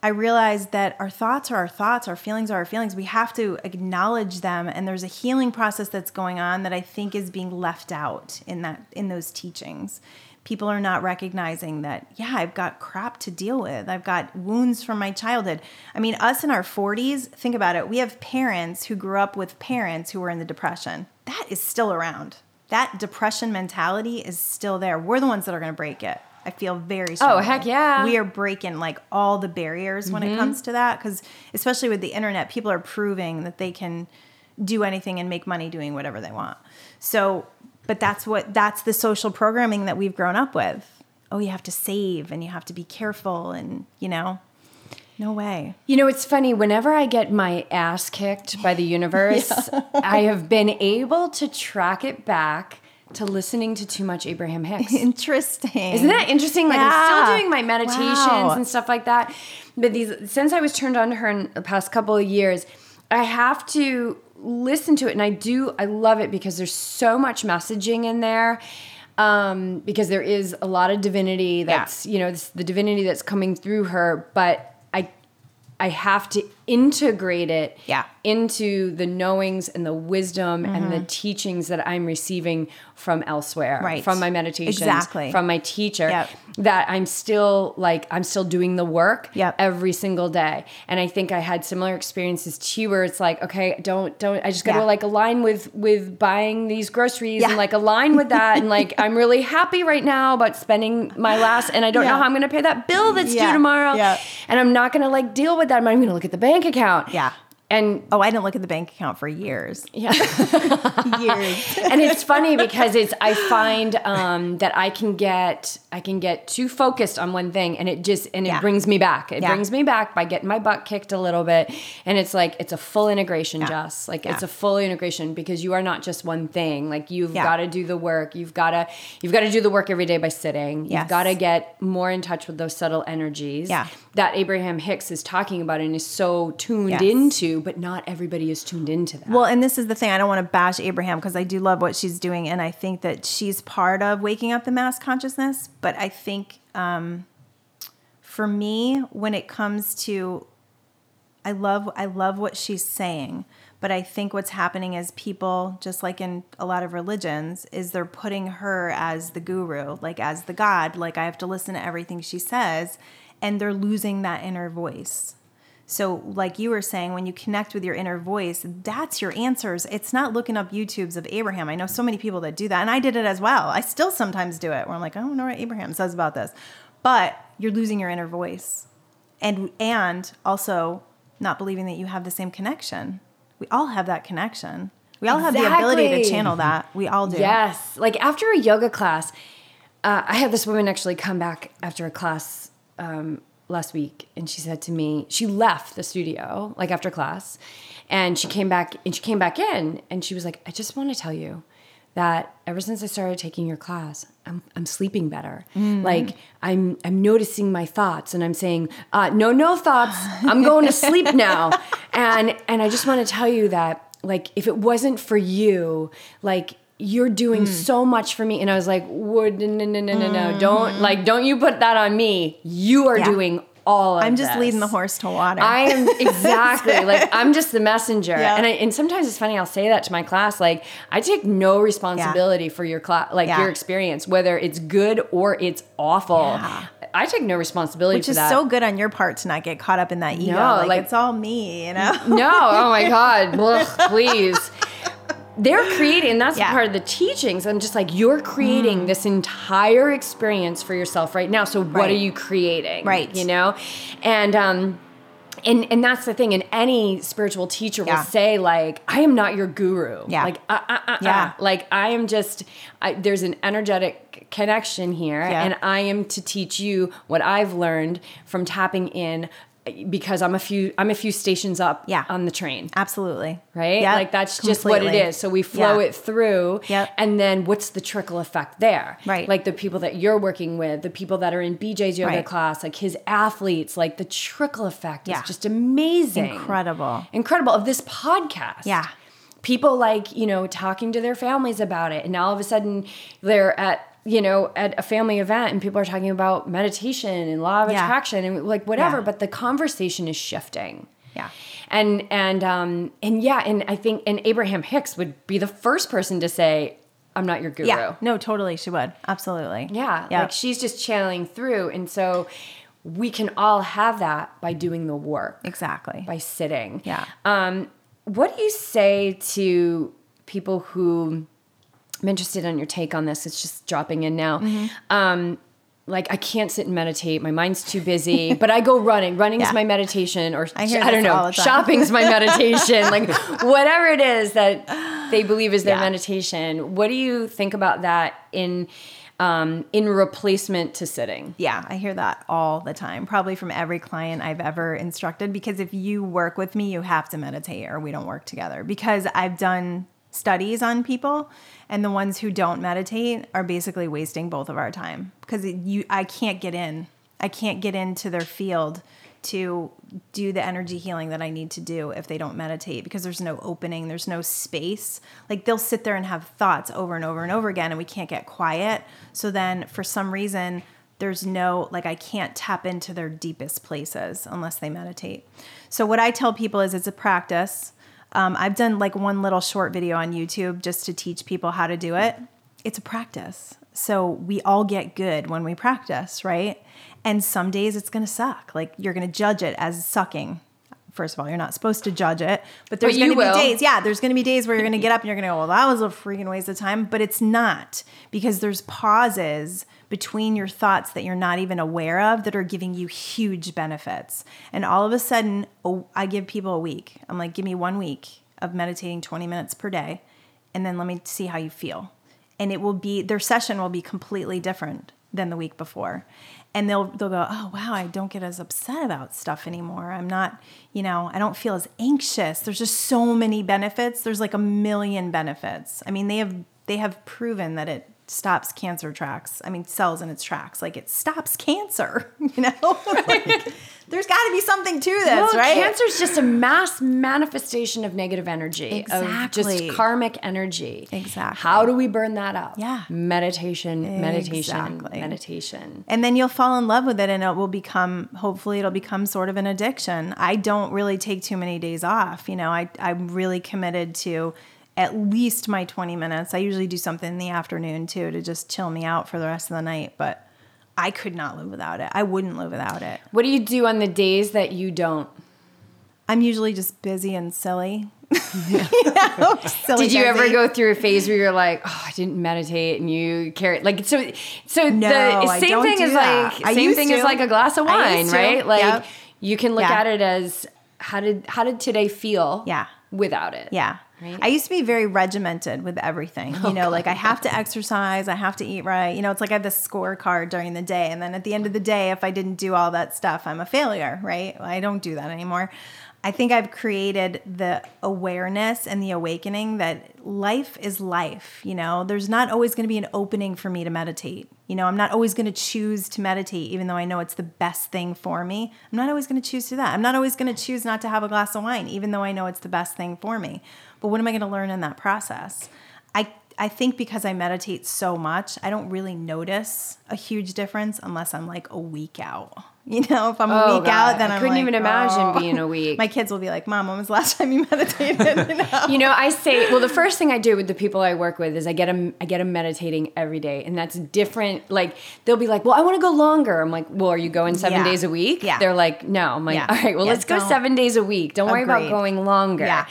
I realized that our thoughts are our thoughts, our feelings are our feelings. We have to acknowledge them, and there's a healing process that's going on that I think is being left out in that in those teachings. People are not recognizing that, yeah, I've got crap to deal with. I've got wounds from my childhood. I mean, us in our 40s, think about it. We have parents who grew up with parents who were in the depression. That is still around. That depression mentality is still there. We're the ones that are going to break it. I feel very strong. Oh, heck yeah. We are breaking like all the barriers when mm-hmm. it comes to that because especially with the internet, people are proving that they can do anything and make money doing whatever they want. So but that's what that's the social programming that we've grown up with. Oh, you have to save and you have to be careful and, you know, no way. You know, it's funny. Whenever I get my ass kicked by the universe, I have been able to track it back to listening to too much Abraham Hicks. Interesting. Isn't that interesting? Like I'm still doing my meditations Wow. and stuff like that. But these since I was turned on to her in the past couple of years, I have to listen to it and I do I love it because there's so much messaging in there. Um, because there is a lot of divinity that's you know the divinity that's coming through her, but I have to integrate it Yeah. into the knowings and the wisdom and the teachings that I'm receiving from elsewhere, Mm-hmm. Right. from my meditations, Exactly. from my teacher. Yep. That I'm still like I'm still doing the work Yep. every single day, and I think I had similar experiences to you, where it's like, okay, don't don't I just got to Yeah. like align with with buying these groceries Yeah. and like align with that, and like I'm really happy right now about spending my last, and I don't know how I'm going to pay that bill that's Yeah. due tomorrow, Yeah. and I'm not going to like deal with that. I'm going to look at the bank account, Yeah. And Oh, I didn't look at the bank account for years. yeah. Years. and it's funny because it's I find um, that I can get I can get too focused on one thing and it just and it Yeah. brings me back. It Yeah. brings me back by getting my butt kicked a little bit, and it's like it's a full integration, Yeah. Jess. Like it's a full integration because you are not just one thing. Like you've got to do the work. You've got to you've got to do the work every day by sitting. You've got to get more in touch with those subtle energies. That Abraham Hicks is talking about and is so tuned Yes. into, but not everybody is tuned into that. Well, and this is the thing. I don't want to bash Abraham because I do love what she's doing, and I think that she's part of waking up the mass consciousness. But I think um, for me, when it comes to, I love, I love what she's saying. But I think what's happening is people, just like in a lot of religions, is they're putting her as the guru, like as the god. Like I have to listen to everything she says, and they're losing that inner voice. So, like you were saying, when you connect with your inner voice, that's your answers. It's not looking up YouTubes of Abraham. I know so many people that do that, and I did it as well. I still sometimes do it where I'm like, I don't know what Abraham says about this. But you're losing your inner voice. And and also not believing that you have the same connection. We all have that connection. We all have the ability to channel that. We all do. Yes. Like after a yoga class, uh, I had this woman actually come back after a class um, last week, and she said to me, she left the studio like after class, and she came back and she came back in, and she was like, "I just want to tell you." That ever since I started taking your class, I'm, I'm sleeping better. Like I'm I'm noticing my thoughts, and I'm saying, uh, "No, no thoughts. I'm going to sleep now." And and I just want to tell you that, like, if it wasn't for you, like you're doing hmm. so much for me and i was like would no no no no no no don't hmm. like don't you put that on me you are Yeah. doing all of I'm just this. leading the horse to water. I am exactly like I'm just the messenger, Yeah. and I, and sometimes it's funny. I'll say that to my class, like I take no responsibility for your class, like Yeah. your experience, whether it's good or it's awful. Yeah. I take no responsibility which is that. so good on your part to not get caught up in that ego. No, like, like- it's all me, you know? No, oh my God, Ugh, please. They're creating, and that's Yeah. Mm. part of the teachings. I'm just like, you're creating this entire experience for yourself right now. So what Right. are you creating? Right. You know? And um and and that's the thing. And any spiritual teacher Yeah. will say, like, I am not your guru. Yeah. Like, uh, uh, uh, Yeah. uh. Like, I am just, I, there's an energetic connection here. Yeah. And I am to teach you what I've learned from tapping in because I'm a few, I'm a few stations up Yeah. on the train Absolutely. right? Yep, like that's just what it is. So we flow Yeah. it through, Yep. and then what's the trickle effect there? Right. Like the people that you're working with, the people that are in BJ's yoga Right. class, like his athletes, like the trickle effect Yeah. is just amazing, Incredible. incredible of this podcast. Yeah. People like you know talking to their families about it, and now all of a sudden they're at you know at a family event and people are talking about meditation and law of Yeah. attraction and like whatever, Yeah. but the conversation is shifting Yeah. and and um and yeah and i think and abraham hicks would be the first person to say i'm not your guru Yeah. No, totally. She would. Absolutely. yeah, Yeah. like she's just channeling through and so we can all have that by doing the work exactly. by sitting Yeah. um what do you say to people who i'm interested on your take on this it's just dropping in now Mm-hmm. um like I can't sit and meditate. My mind's too busy. But I go running. Running Yeah. is my meditation, or I I don't know. Shopping's my meditation. like whatever it is that they believe is their Yeah. meditation. What do you think about that in um, in replacement to sitting? Yeah, I hear that all the time, probably from every client I've ever instructed. Because if you work with me, you have to meditate or we don't work together. Because I've done studies on people, and the ones who don't meditate are basically wasting both of our time. Because you, I can't get in. I can't get into their field to do the energy healing that I need to do if they don't meditate because there's no opening, there's no space. Like they'll sit there and have thoughts over and over and over again, and we can't get quiet. So then for some reason, there's no, like, I can't tap into their deepest places unless they meditate. So what I tell people is it's a practice. Um, I've done like one little short video on YouTube just to teach people how to do it. It's a practice. So we all get good when we practice, right? And some days it's going to suck. Like you're going to judge it as sucking. First of all, you're not supposed to judge it, but there's going to be days. Yeah, there's going to be days where you're going to get up and you're going to go, "Well, that was a freaking waste of time," but it's not because there's pauses between your thoughts that you're not even aware of that are giving you huge benefits. And all of a sudden, I give people a week. I'm like, "Give me 1 week of meditating 20 minutes per day and then let me see how you feel." and it will be their session will be completely different than the week before and they'll they'll go oh wow i don't get as upset about stuff anymore i'm not you know i don't feel as anxious there's just so many benefits there's like a million benefits i mean they have they have proven that it stops cancer tracks i mean cells in its tracks like it stops cancer you know Like, there's got to be something to this Well, right cancer is just a mass manifestation of negative energy, of just karmic energy. Exactly. How do we burn that out? Yeah. Meditation, meditation, Exactly. meditation. and then you'll fall in love with it and it will become hopefully it'll become sort of an addiction i don't really take too many days off you know I, i'm really committed to at least my 20 minutes i usually do something in the afternoon too to just chill me out for the rest of the night but i could not live without it i wouldn't live without it What do you do on the days that you don't? i'm usually just busy and silly You oh, know, silly Did you ever go through a phase where you're like, oh, I didn't meditate, and you carry like so? So No, the same thing is like I same thing is like a glass of wine, right? Like Yep. you can look Yeah. at it as how did how did today feel? Yeah. without it. Yeah. Right? I used to be very regimented with everything. You oh, know, like I have to exercise, I have to eat right. You know, it's like I have this scorecard during the day. And then at the end of the day, if I didn't do all that stuff, I'm a failure, right? I don't do that anymore. I think I've created the awareness and the awakening that life is life. You know, there's not always going to be an opening for me to meditate. You know, I'm not always going to choose to meditate, even though I know it's the best thing for me. I'm not always going to choose to do that. I'm not always going to choose not to have a glass of wine, even though I know it's the best thing for me. But what am I going to learn in that process? I I think because I meditate so much, I don't really notice a huge difference unless I'm like a week out. You know, if I'm a Oh, week God. out, then I I'm couldn't like, even imagine "Oh." being a week. My kids will be like, "Mom, when was the last time you meditated?" You know? You know, I say, well, the first thing I do with the people I work with is I get them, I get them meditating every day, and that's different. Like they'll be like, "Well, I want to go longer." I'm like, "Well, are you going seven Yeah. days a week?" Yeah. They're like, "No." I'm like, Yeah. "All right, well, Yeah, let's go seven days a week. Don't worry about going longer." Yeah.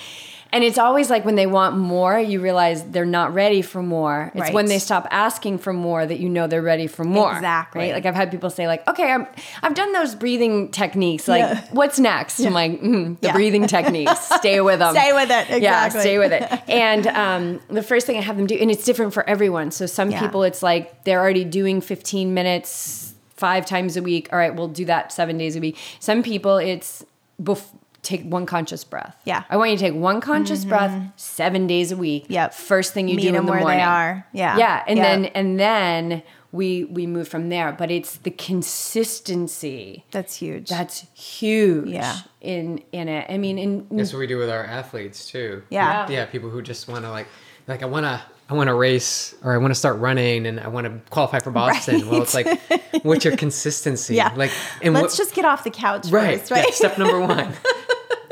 And it's always like when they want more, you realize they're not ready for more. It's Right. when they stop asking for more that you know they're ready for more. Exactly. Right? Like I've had people say, like, "Okay, I'm, I've done those breathing techniques. Like, Yeah. what's next?" I'm like, mm, "The Yeah. breathing techniques. Stay with them. Stay with it. Yeah, stay with it. And um, the first thing I have them do, and it's different for everyone. So some Yeah. people, it's like they're already doing 15 minutes five times a week. All right, we'll do that seven days a week. Some people, it's bef- take one conscious breath. Yeah. I want you to take one conscious mm-hmm. breath seven days a week. Yep. First thing you Meet do in the where they morning. are. Yeah. Yeah, and Yep. then and then we we move from there. But it's the consistency That's huge. that's huge. Yeah. In in it. I mean, in That's what we do with our athletes too. Yeah. Yeah, people who just want to like, like I want to, I want to race or I want to start running and I want to qualify for Boston. Well, it's like, what's your consistency? yeah. Like, and let's what, just get off the couch right, first, right? yeah, step number one,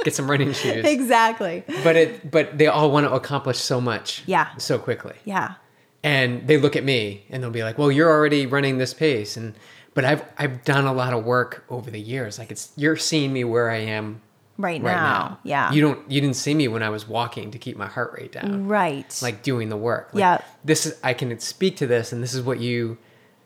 get some running shoes. exactly. But it, but they all want to accomplish so much. Yeah. So quickly. Yeah. and they look at me and they'll be like, "Well, you're already running this pace," and but I've I've done a lot of work over the years. Like it's you're seeing me where I am Right, right now. now. Yeah. you don't you didn't see me when I was walking to keep my heart rate down, Right. like doing the work. Like, Yeah. this is I can speak to this, and this is what you.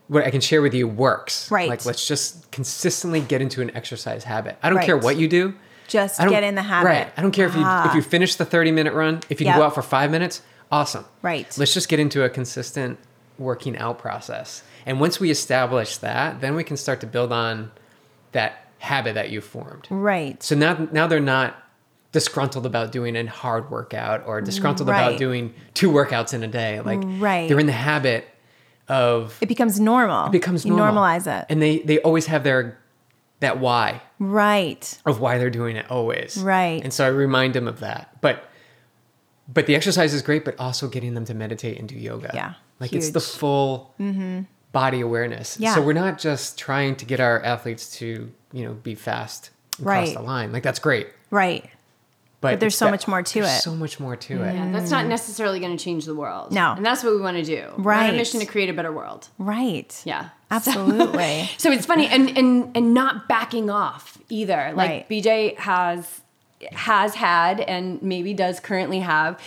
What I can share with you works. Right. Like let's just consistently get into an exercise habit. I don't care what you do. Just get in the habit. Right. I don't care if you Ah. if you finish the 30 minute run, if you Yep. can go out for five minutes, Awesome. Right. Let's just get into a consistent working out process. And once we establish that, then we can start to build on that habit that you formed. Right. So now now they're not disgruntled about doing a hard workout or disgruntled Right. about doing two workouts in a day. Like Right. they're in the habit of It becomes normal. it becomes you normalize it. And they they always have their that why right. of why they're doing it always. Right. And so I remind them of that. But but the exercise is great, but also getting them to meditate and do yoga. Yeah, Like it's the huge. Mm-hmm. full body awareness. Yeah. So we're not just trying to get our athletes to, you know, be fast and cross the line. Like that's great. Right. But, there's so that- much more to there's it. So much more to it. Yeah, that's not necessarily going to change the world. No. And that's what we want to do. We're on Right. a mission to create a better world. Right. Yeah. Absolutely. So, so it's funny and, and and not backing off either. Like Right. BJ has has had and maybe does currently have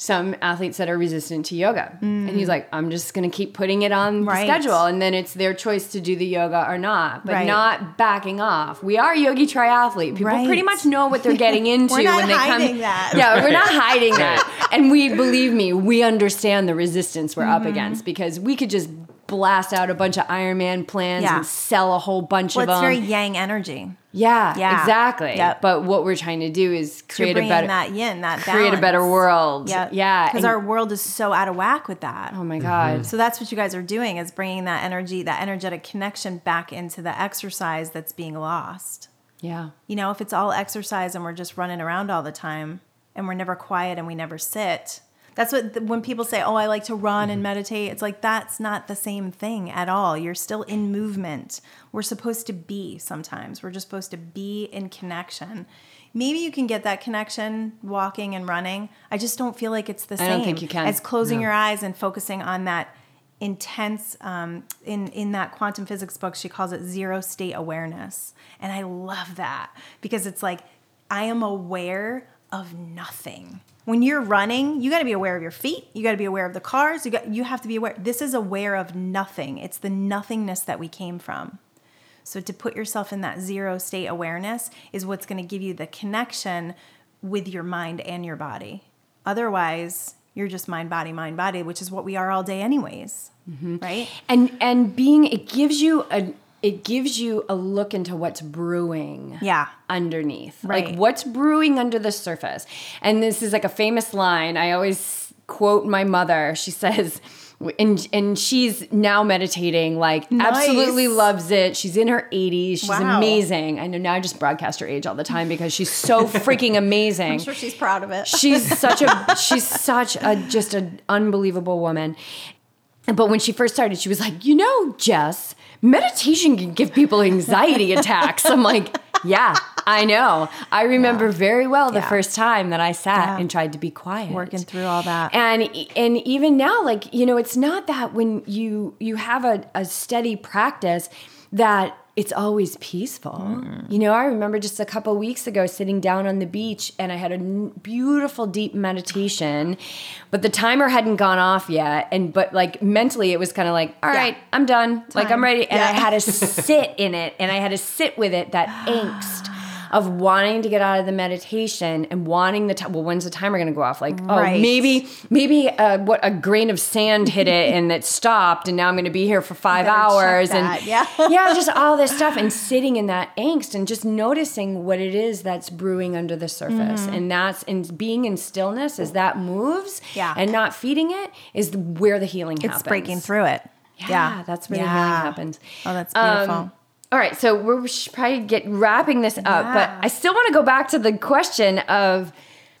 some athletes that are resistant to yoga. And he's like, I'm just gonna keep putting it on Mm. Right. the schedule and then it's their choice to do the yoga or not. But Right. not backing off. We are yogi triathlete. People Right. pretty much know what they're getting into We're not when they hiding come. that. Yeah, we're not hiding that. And we believe me, we understand the resistance we're Mm-hmm. up against because we could just blast out a bunch of Ironman plans Yeah. and sell a whole bunch Well, of it's them. very yang energy. yeah, Yeah. exactly. Yep. But what we're trying to do is create a better that yin, that create a better world. Yeah. yeah. Because our world is so out of whack with that. oh my god. So that's what you guys are doing is bringing that energy, that energetic connection back into the exercise that's being lost. Yeah. You know, if it's all exercise and we're just running around all the time and we're never quiet and we never sit. That's what when people say, "Oh, I like to run and meditate." It's like that's not the same thing at all. You're still in movement. We're supposed to be sometimes. We're just supposed to be in connection. Maybe you can get that connection walking and running. I just don't feel like it's the I same don't think you can. as closing your eyes and focusing on that intense um, in in that quantum physics book she calls it zero state awareness and i love that because it's like i am aware of nothing when you're running you got to be aware of your feet you got to be aware of the cars you got you have to be aware this is aware of nothing it's the nothingness that we came from so to put yourself in that zero state awareness is what's going to give you the connection with your mind and your body. Otherwise, you're just mind body mind body, which is what we are all day anyways. Mm-hmm. Right? And and being it gives you a it gives you a look into what's brewing. Yeah. underneath. Right. Like what's brewing under the surface. And this is like a famous line. I always quote my mother. She says, and and she's now meditating, like Nice. absolutely loves it. She's in her 80s. She's Wow. amazing. I know now I just broadcast her age all the time because she's so freaking amazing. I'm sure she's proud of it. She's such a she's such a just an unbelievable woman. But when she first started, she was like, you know, Jess, meditation can give people anxiety attacks. I'm like, yeah, I know. I remember very well the Yeah. first time that I sat Yeah. and tried to be quiet. Working through all that. And and even now, like, you know, it's not that when you you have a, a steady practice that it's always peaceful. Mm-hmm. You know, I remember just a couple weeks ago sitting down on the beach and I had a n- beautiful deep meditation, but the timer hadn't gone off yet. And but like mentally it was kind of like, all right, I'm done. Like I'm ready. And I had to sit in it and I had to sit with it, that angst of wanting to get out of the meditation and wanting the time. Well, when's the timer going to go off? Like, oh, maybe, maybe uh, what a grain of sand hit it and it stopped, and now I'm going to be here for five hours, and yeah. yeah, just all this stuff, and sitting in that angst and just noticing what it is that's brewing under the surface, Mm-hmm. and that's and being in stillness as that moves, Yeah. and not feeding it is where the healing it's happens. breaking through it. Yeah, that's where the healing happens. Oh, that's Um, beautiful. All right, so we're, we should probably get wrapping this up, but I still want to go back to the question of,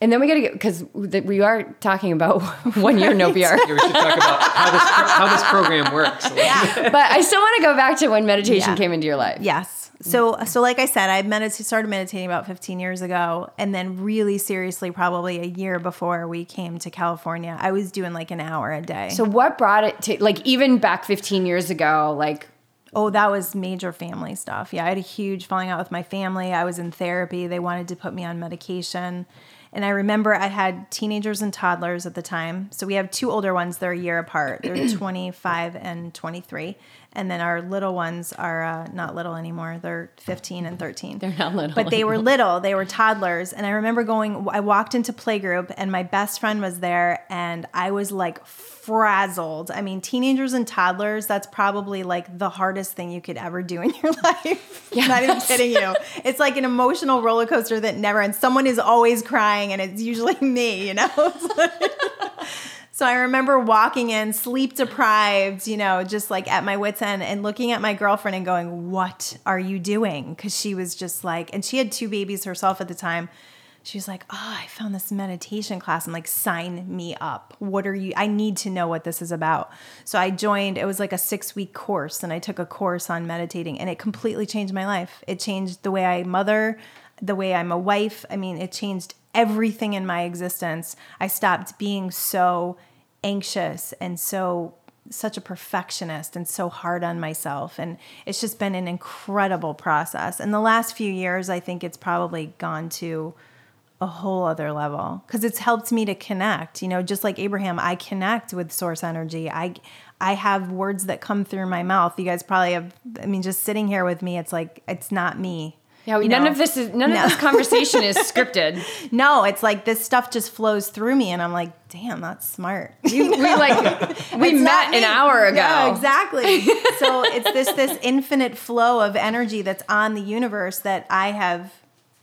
and then we got to get because we are talking about one year no beer. Yeah, we should talk about how this how this program works. Yeah. but I still want to go back to when meditation Yeah. came into your life. Yes. So, so like I said, I medit- started meditating about 15 years ago, and then really seriously, probably a year before we came to California, I was doing like an hour a day. So what brought it to like even back 15 years ago, like Oh, that was major family stuff. Yeah, I had a huge falling out with my family. I was in therapy. They wanted to put me on medication. And I remember I had teenagers and toddlers at the time. So we have two older ones, they're a year apart. They're 25 and 23. And then our little ones are uh, not little anymore. They're 15 and 13. They're not little but they were little. They were toddlers, and I remember going. I walked into playgroup, and my best friend was there, and I was like frazzled. I mean, teenagers and toddlers. That's probably like the hardest thing you could ever do in your life. Yes. not even kidding you. It's like an emotional roller coaster that never ends. Someone is always crying, and it's usually me. You know. So I remember walking in, sleep deprived, you know, just like at my wits' end, and looking at my girlfriend and going, What are you doing? Because she was just like, and she had two babies herself at the time. She was like, Oh, I found this meditation class. I'm like, Sign me up. What are you? I need to know what this is about. So I joined, it was like a six week course, and I took a course on meditating, and it completely changed my life. It changed the way I mother, the way I'm a wife. I mean, it changed everything in my existence. I stopped being so anxious and so such a perfectionist and so hard on myself. And it's just been an incredible process. And the last few years i think it's probably gone to a whole other level because it's helped me to connect. You know just like abraham i connect with source energy. I i have words that come through my mouth. You guys probably have i mean just sitting here with me it's like it's not me Yeah, none know? of this is none No. of this conversation is scripted. no it's like this stuff just flows through me and i'm like damn that's smart We, we like we It's met an hour ago. Yeah, exactly. so it's this this infinite flow of energy that's on the universe that I have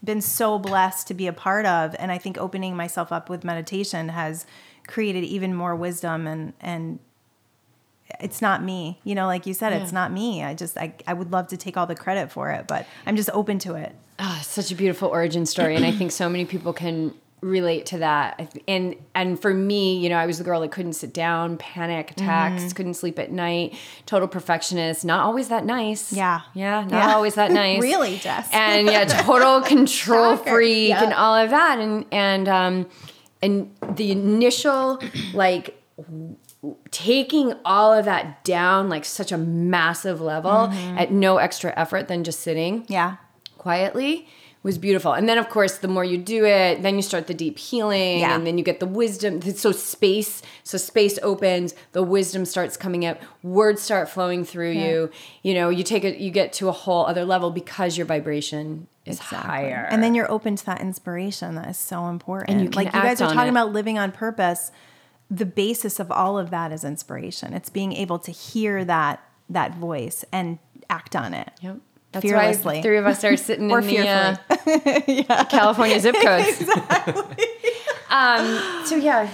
been so blessed to be a part of, and I think opening myself up with meditation has created even more wisdom and and it's not me you know like you said it's not me i just I, I would love to take all the credit for it but i'm just open to it Oh, such a beautiful origin story, and I think so many people can relate to that. And and for me, you know, I was the girl that couldn't sit down, panic attacks, Mm-hmm. couldn't sleep at night, total perfectionist, not always that nice. Yeah. yeah, not Yeah. always that nice. Really, Jess? And yeah, total control freak Yeah. and all of that, and and um, and the initial like taking all of that down like such a massive level Mm-hmm. at no extra effort than just sitting yeah quietly was beautiful. And then of course, the more you do it, then you start the deep healing Yeah. and then you get the wisdom. So space, so space opens, the wisdom starts coming out, words start flowing through you. You know, you take it you get to a whole other level because your vibration is higher. And then you're open to that inspiration that is so important. And you like you guys are talking it. about living on purpose. The basis of all of that is inspiration. It's being able to hear that that voice and act on it. Yep. That's Fearlessly. why three of us are sitting in the uh, California zip codes. um, so yeah,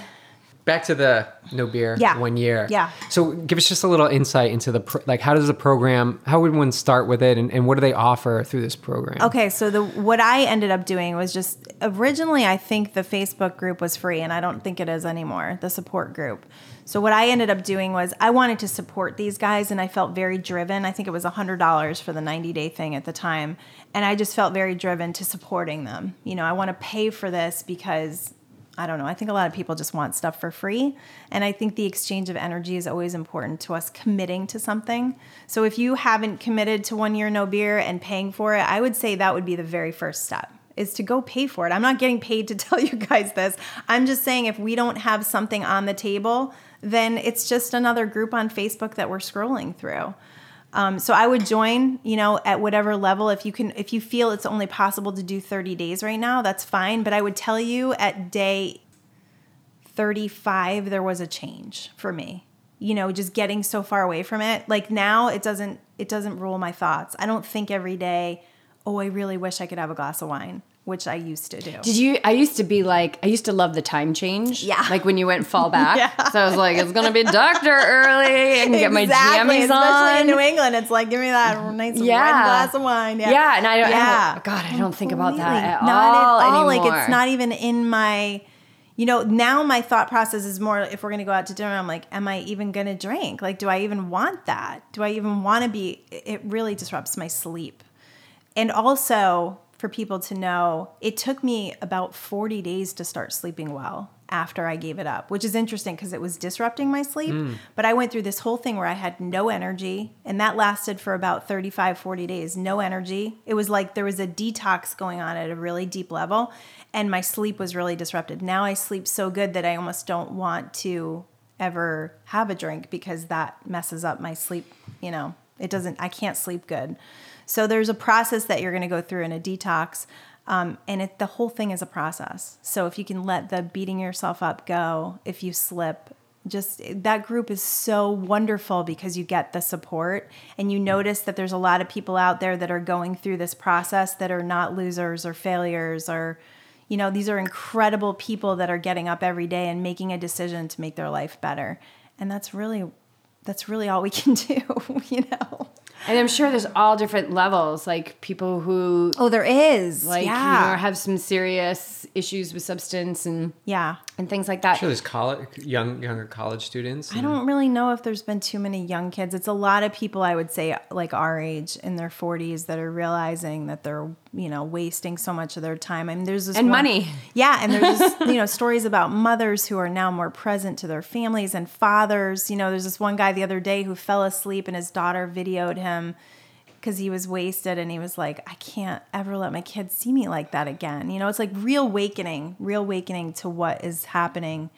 Back to the no beer Yeah. one year. Yeah. So give us just a little insight into the pro- like how does the program how would one start with it and, and what do they offer through this program? Okay, so the what I ended up doing was just originally I think the Facebook group was free and I don't think it is anymore, the support group. So what I ended up doing was I wanted to support these guys and I felt very driven. I think it was $100 for the 90-day thing at the time, and I just felt very driven to supporting them. You know, I want to pay for this because I don't know. I think a lot of people just want stuff for free. And I think the exchange of energy is always important to us committing to something. So if you haven't committed to one year no beer and paying for it, I would say that would be the very first step is to go pay for it. I'm not getting paid to tell you guys this. I'm just saying if we don't have something on the table, then it's just another group on Facebook that we're scrolling through. Um, so I would join, you know, at whatever level. If you can, if you feel it's only possible to do 30 days right now, that's fine. But I would tell you at day 35, there was a change for me. You know, just getting so far away from it. Like now, it doesn't, it doesn't rule my thoughts. I don't think every day, oh, I really wish I could have a glass of wine, which I used to do. Did you? I used to be like, I used to love the time change. Yeah. Like when you went fall back. Yeah. So I was like, it's gonna be doctor early. and get my Exactly, jammies especially on. in New England. It's like, give me that nice red Yeah. glass of wine. Yeah, Yeah, and I don't- I don't- Yeah. God, I don't think about that at not all at all. Like it's not even in my. You know, now my thought process is more if we're going to go out to dinner, I'm like, am I even going to drink? Like, do I even want that? Do I even want to be? It really disrupts my sleep. And also, for people to know, it took me about 40 days to start sleeping well after I gave it up, which is interesting because it was disrupting my sleep. Mm. But I went through this whole thing where I had no energy, and that lasted for about 35, 40 days. No energy. It was like there was a detox going on at a really deep level, and my sleep was really disrupted. Now I sleep so good that I almost don't want to ever have a drink because that messes up my sleep, you know. It doesn't. I can't sleep good. So there's a process that you're going to go through in a detox, um, and it, the whole thing is a process. So if you can let the beating yourself up go, if you slip, just that group is so wonderful because you get the support and you notice that there's a lot of people out there that are going through this process that are not losers or failures or you know these are incredible people that are getting up every day and making a decision to make their life better. And that's really that's really all we can do you know And I'm sure there's all different levels, like people who oh there is. like yeah. you know have some serious issues with substance and yeah and things like that. Sure, there's college, young, younger college students. I don't really know if there's been too many young kids. It's a lot of people I would say like our age in their 40s that are realizing that they're, you know, wasting so much of their time. I mean, there's this And one- money. Yeah, and there's just, you know, stories about mothers who are now more present to their families and fathers. You know, there's this one guy the other day who fell asleep and his daughter videoed him because he was wasted and he was like, I can't ever let my kids see me like that again. You know, it's like real awakening, real awakening to what is happening.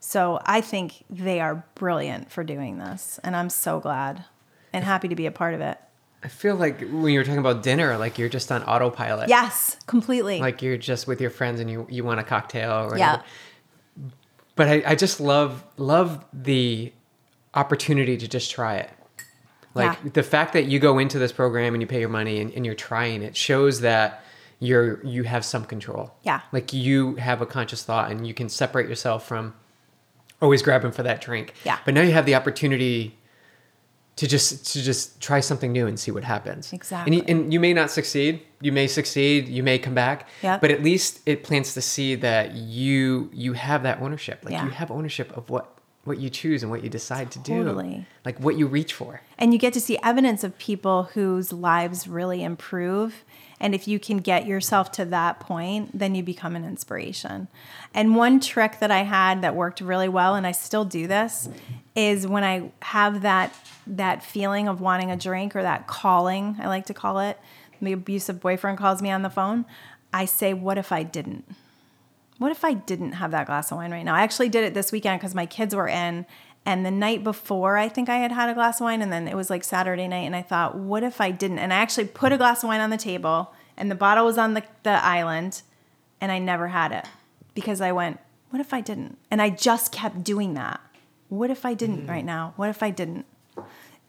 So I think they are brilliant for doing this. And I'm so glad and happy to be a part of it. I feel like when you're talking about dinner, like you're just on autopilot. Yes, completely. Like you're just with your friends and you, you want a cocktail or Yeah. whatever. But I, I just love love the opportunity to just try it. Like Yeah. the fact that you go into this program and you pay your money and, and you're trying it shows that you're you have some control. Yeah. Like you have a conscious thought and you can separate yourself from always grabbing for that drink. Yeah. But now you have the opportunity to just to just try something new and see what happens. Exactly. And you, and you may not succeed. You may succeed. You may come back. Yeah. But at least it plants the seed that you you have that ownership. Like Yeah. you have ownership of what what you choose and what you decide to Totally. do. Like what you reach for. and you get to see evidence of people whose lives really improve and if you can get yourself to that point then you become an inspiration and one trick that i had that worked really well and i still do this is when i have that that feeling of wanting a drink or that calling i like to call it the abusive boyfriend calls me on the phone i say what if i didn't what if I didn't have that glass of wine right now? I actually did it this weekend because my kids were in. And the night before, I think I had had a glass of wine. And then it was like Saturday night. And I thought, what if I didn't? And I actually put a glass of wine on the table and the bottle was on the, the island. And I never had it because I went, what if I didn't? And I just kept doing that. What if I didn't mm. right now? What if I didn't?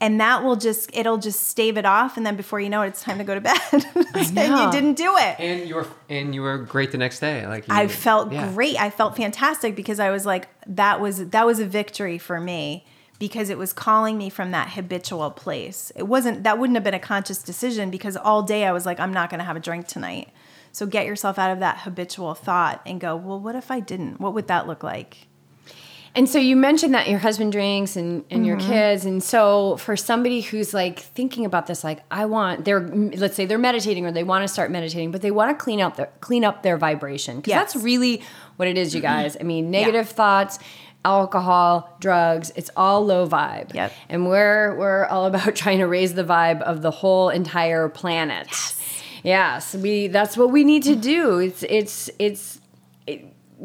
And that will just, it'll just stave it off. And then before you know it, it's time to go to bed. and you didn't do it. And you were and you were great the next day. Like you, I felt yeah. great. I felt fantastic because I was like, that was that was a victory for me because it was calling me from that habitual place. It wasn't that wouldn't have been a conscious decision because all day I was like, I'm not going to have a drink tonight. So get yourself out of that habitual thought and go, well, what if I didn't? What would that look like? And so you mentioned that your husband drinks and, and your Mm-hmm. kids. And so for somebody who's like thinking about this, like I want, they're let's say they're meditating or they want to start meditating, but they want to clean out their clean up their vibration because Yes. that's really what it is, you guys. I mean, negative thoughts, alcohol, drugs, it's all low vibe. Yep. And we're we're all about trying to raise the vibe of the whole entire planet. Yes. Yes, we that's what we need to do. It's it's it's it,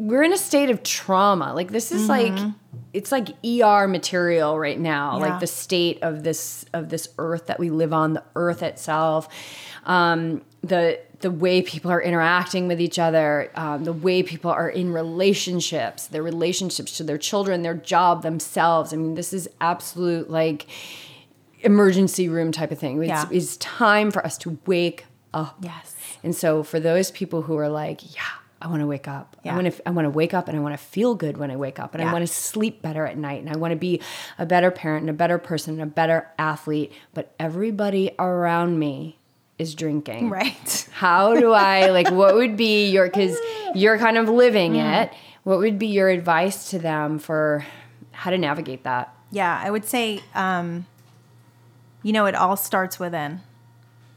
we're in a state of trauma. Like this is like it's like ER material right now. Yeah. Like the state of this of this earth that we live on, the earth itself, um, the the way people are interacting with each other, um, the way people are in relationships, their relationships to their children, their job, themselves. I mean, this is absolute like emergency room type of thing. It's, Yeah. it's time for us to wake up. Yes. And so for those people who are like, yeah, I want to wake up. I want to I want to wake up and I want to feel good when I wake up and I want to sleep better at night and I want to be a better parent and a better person and a better athlete, but everybody around me is drinking. Right. How do I like what would be your cuz you're kind of living Mm. it. What would be your advice to them for how to navigate that? Yeah, I would say, um, you know, it all starts within.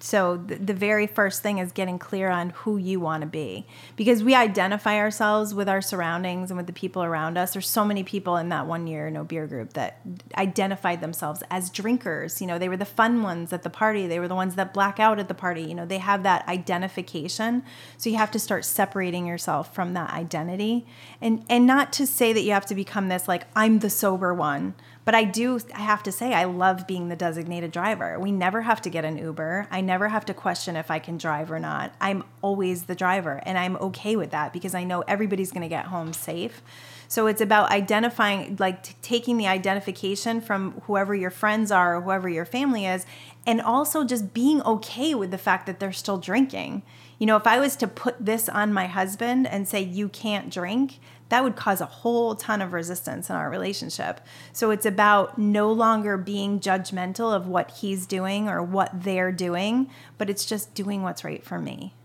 So the, the very first thing is getting clear on who you want to be because we identify ourselves with our surroundings and with the people around us. There's so many people in that one year no beer group that identified themselves as drinkers. You know, they were the fun ones at the party. They were the ones that black out at the party. You know, they have that identification. So you have to start separating yourself from that identity and and not to say that you have to become this like I'm the sober one, But I do, I have to say, I love being the designated driver. We never have to get an Uber. I never have to question if I can drive or not. I'm always the driver, and I'm okay with that because I know everybody's going to get home safe. So it's about identifying, like t- taking the identification from whoever your friends are or whoever your family is, and also just being okay with the fact that they're still drinking. You know, if I was to put this on my husband and say, you can't drink, that would cause a whole ton of resistance in our relationship. So it's about no longer being judgmental of what he's doing or what they're doing, but it's just doing what's right for me.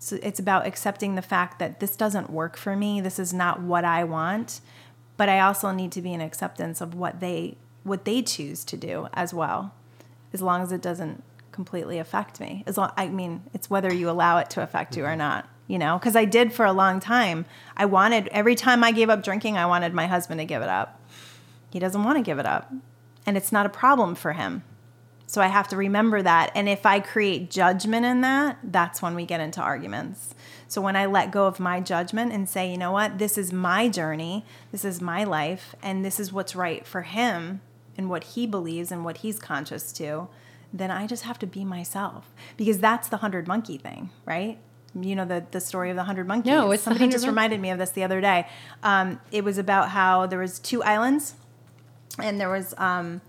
So it's about accepting the fact that this doesn't work for me. This is not what I want, but I also need to be in acceptance of what they what they choose to do as well. As long as it doesn't completely affect me. As long I mean, it's whether you allow it to affect you or not you know, because I did for a long time. I wanted, every time I gave up drinking, I wanted my husband to give it up. He doesn't want to give it up. And it's not a problem for him. So I have to remember that. And if I create judgment in that, that's when we get into arguments. So when I let go of my judgment and say, you know what, this is my journey, this is my life, and this is what's right for him and what he believes and what he's conscious to, then I just have to be myself. Because that's the hundred monkey thing, right? You know the the story of the hundred monkeys. No, it's somebody just reminded me of this the other day. Um, it was about how there was two islands, and there was um,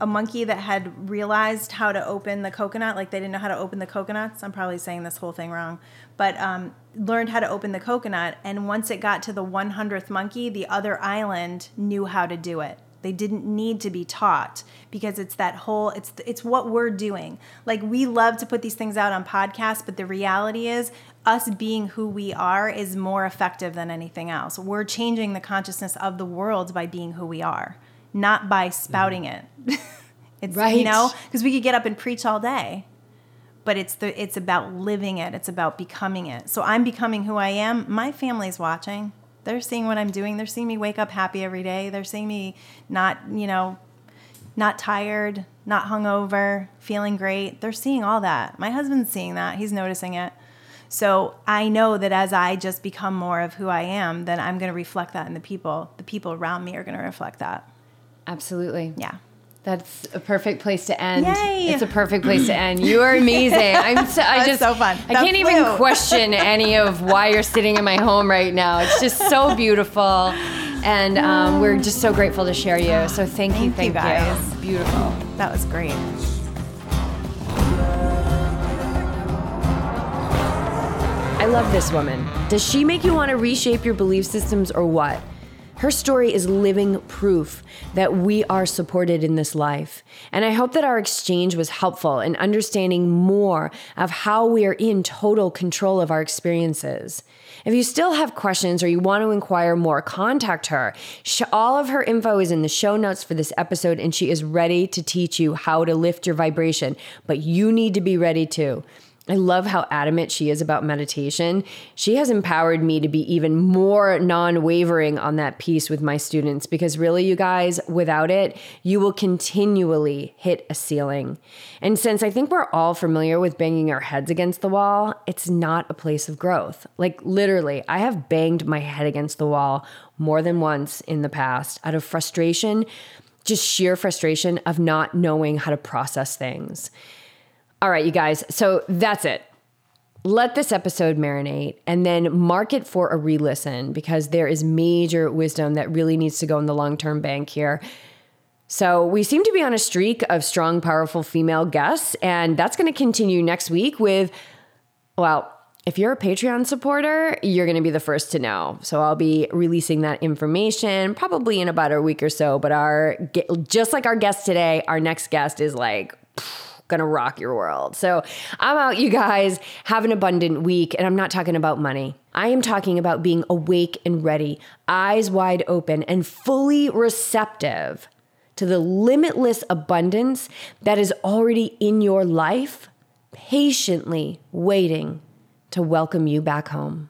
a monkey that had realized how to open the coconut. Like they didn't know how to open the coconuts. I'm probably saying this whole thing wrong, but um, learned how to open the coconut. And once it got to the 100th monkey, the other island knew how to do it. They didn't need to be taught because it's that whole it's it's what we're doing. Like we love to put these things out on podcasts, but the reality is us being who we are is more effective than anything else. We're changing the consciousness of the world by being who we are, not by spouting it. it's right. you know, because we could get up and preach all day. But it's the it's about living it. It's about becoming it. So I'm becoming who I am. My family's watching they're seeing what I'm doing. They're seeing me wake up happy every day. They're seeing me not, you know, not tired, not hungover, feeling great. They're seeing all that. My husband's seeing that. He's noticing it. So I know that as I just become more of who I am, then I'm going to reflect that in the people. The people around me are going to reflect that. Absolutely. Yeah. That's a perfect place to end. Yay. It's a perfect place to end. You are amazing. I'm so, I just so fun. I can't even question any of why you're sitting in my home right now. It's just so beautiful, and um, we're just so grateful to share you. So thank, thank you, thank you guys. You. Beautiful. That was great. I love this woman. Does she make you want to reshape your belief systems or what? Her story is living proof that we are supported in this life. And I hope that our exchange was helpful in understanding more of how we are in total control of our experiences. If you still have questions or you want to inquire more, contact her. All of her info is in the show notes for this episode, and she is ready to teach you how to lift your vibration. But you need to be ready too. I love how adamant she is about meditation. She has empowered me to be even more non wavering on that piece with my students because, really, you guys, without it, you will continually hit a ceiling. And since I think we're all familiar with banging our heads against the wall, it's not a place of growth. Like, literally, I have banged my head against the wall more than once in the past out of frustration, just sheer frustration of not knowing how to process things. All right, you guys. So that's it. Let this episode marinate and then mark it for a re listen because there is major wisdom that really needs to go in the long term bank here. So, we seem to be on a streak of strong, powerful female guests, and that's going to continue next week with, well, if you're a Patreon supporter, you're going to be the first to know. So I'll be releasing that information probably in about a week or so. But our just like our guest today, our next guest is like gonna rock your world. So I'm out, you guys. Have an abundant week. And I'm not talking about money. I am talking about being awake and ready, eyes wide open, and fully receptive to the limitless abundance that is already in your life, patiently waiting to welcome you back home.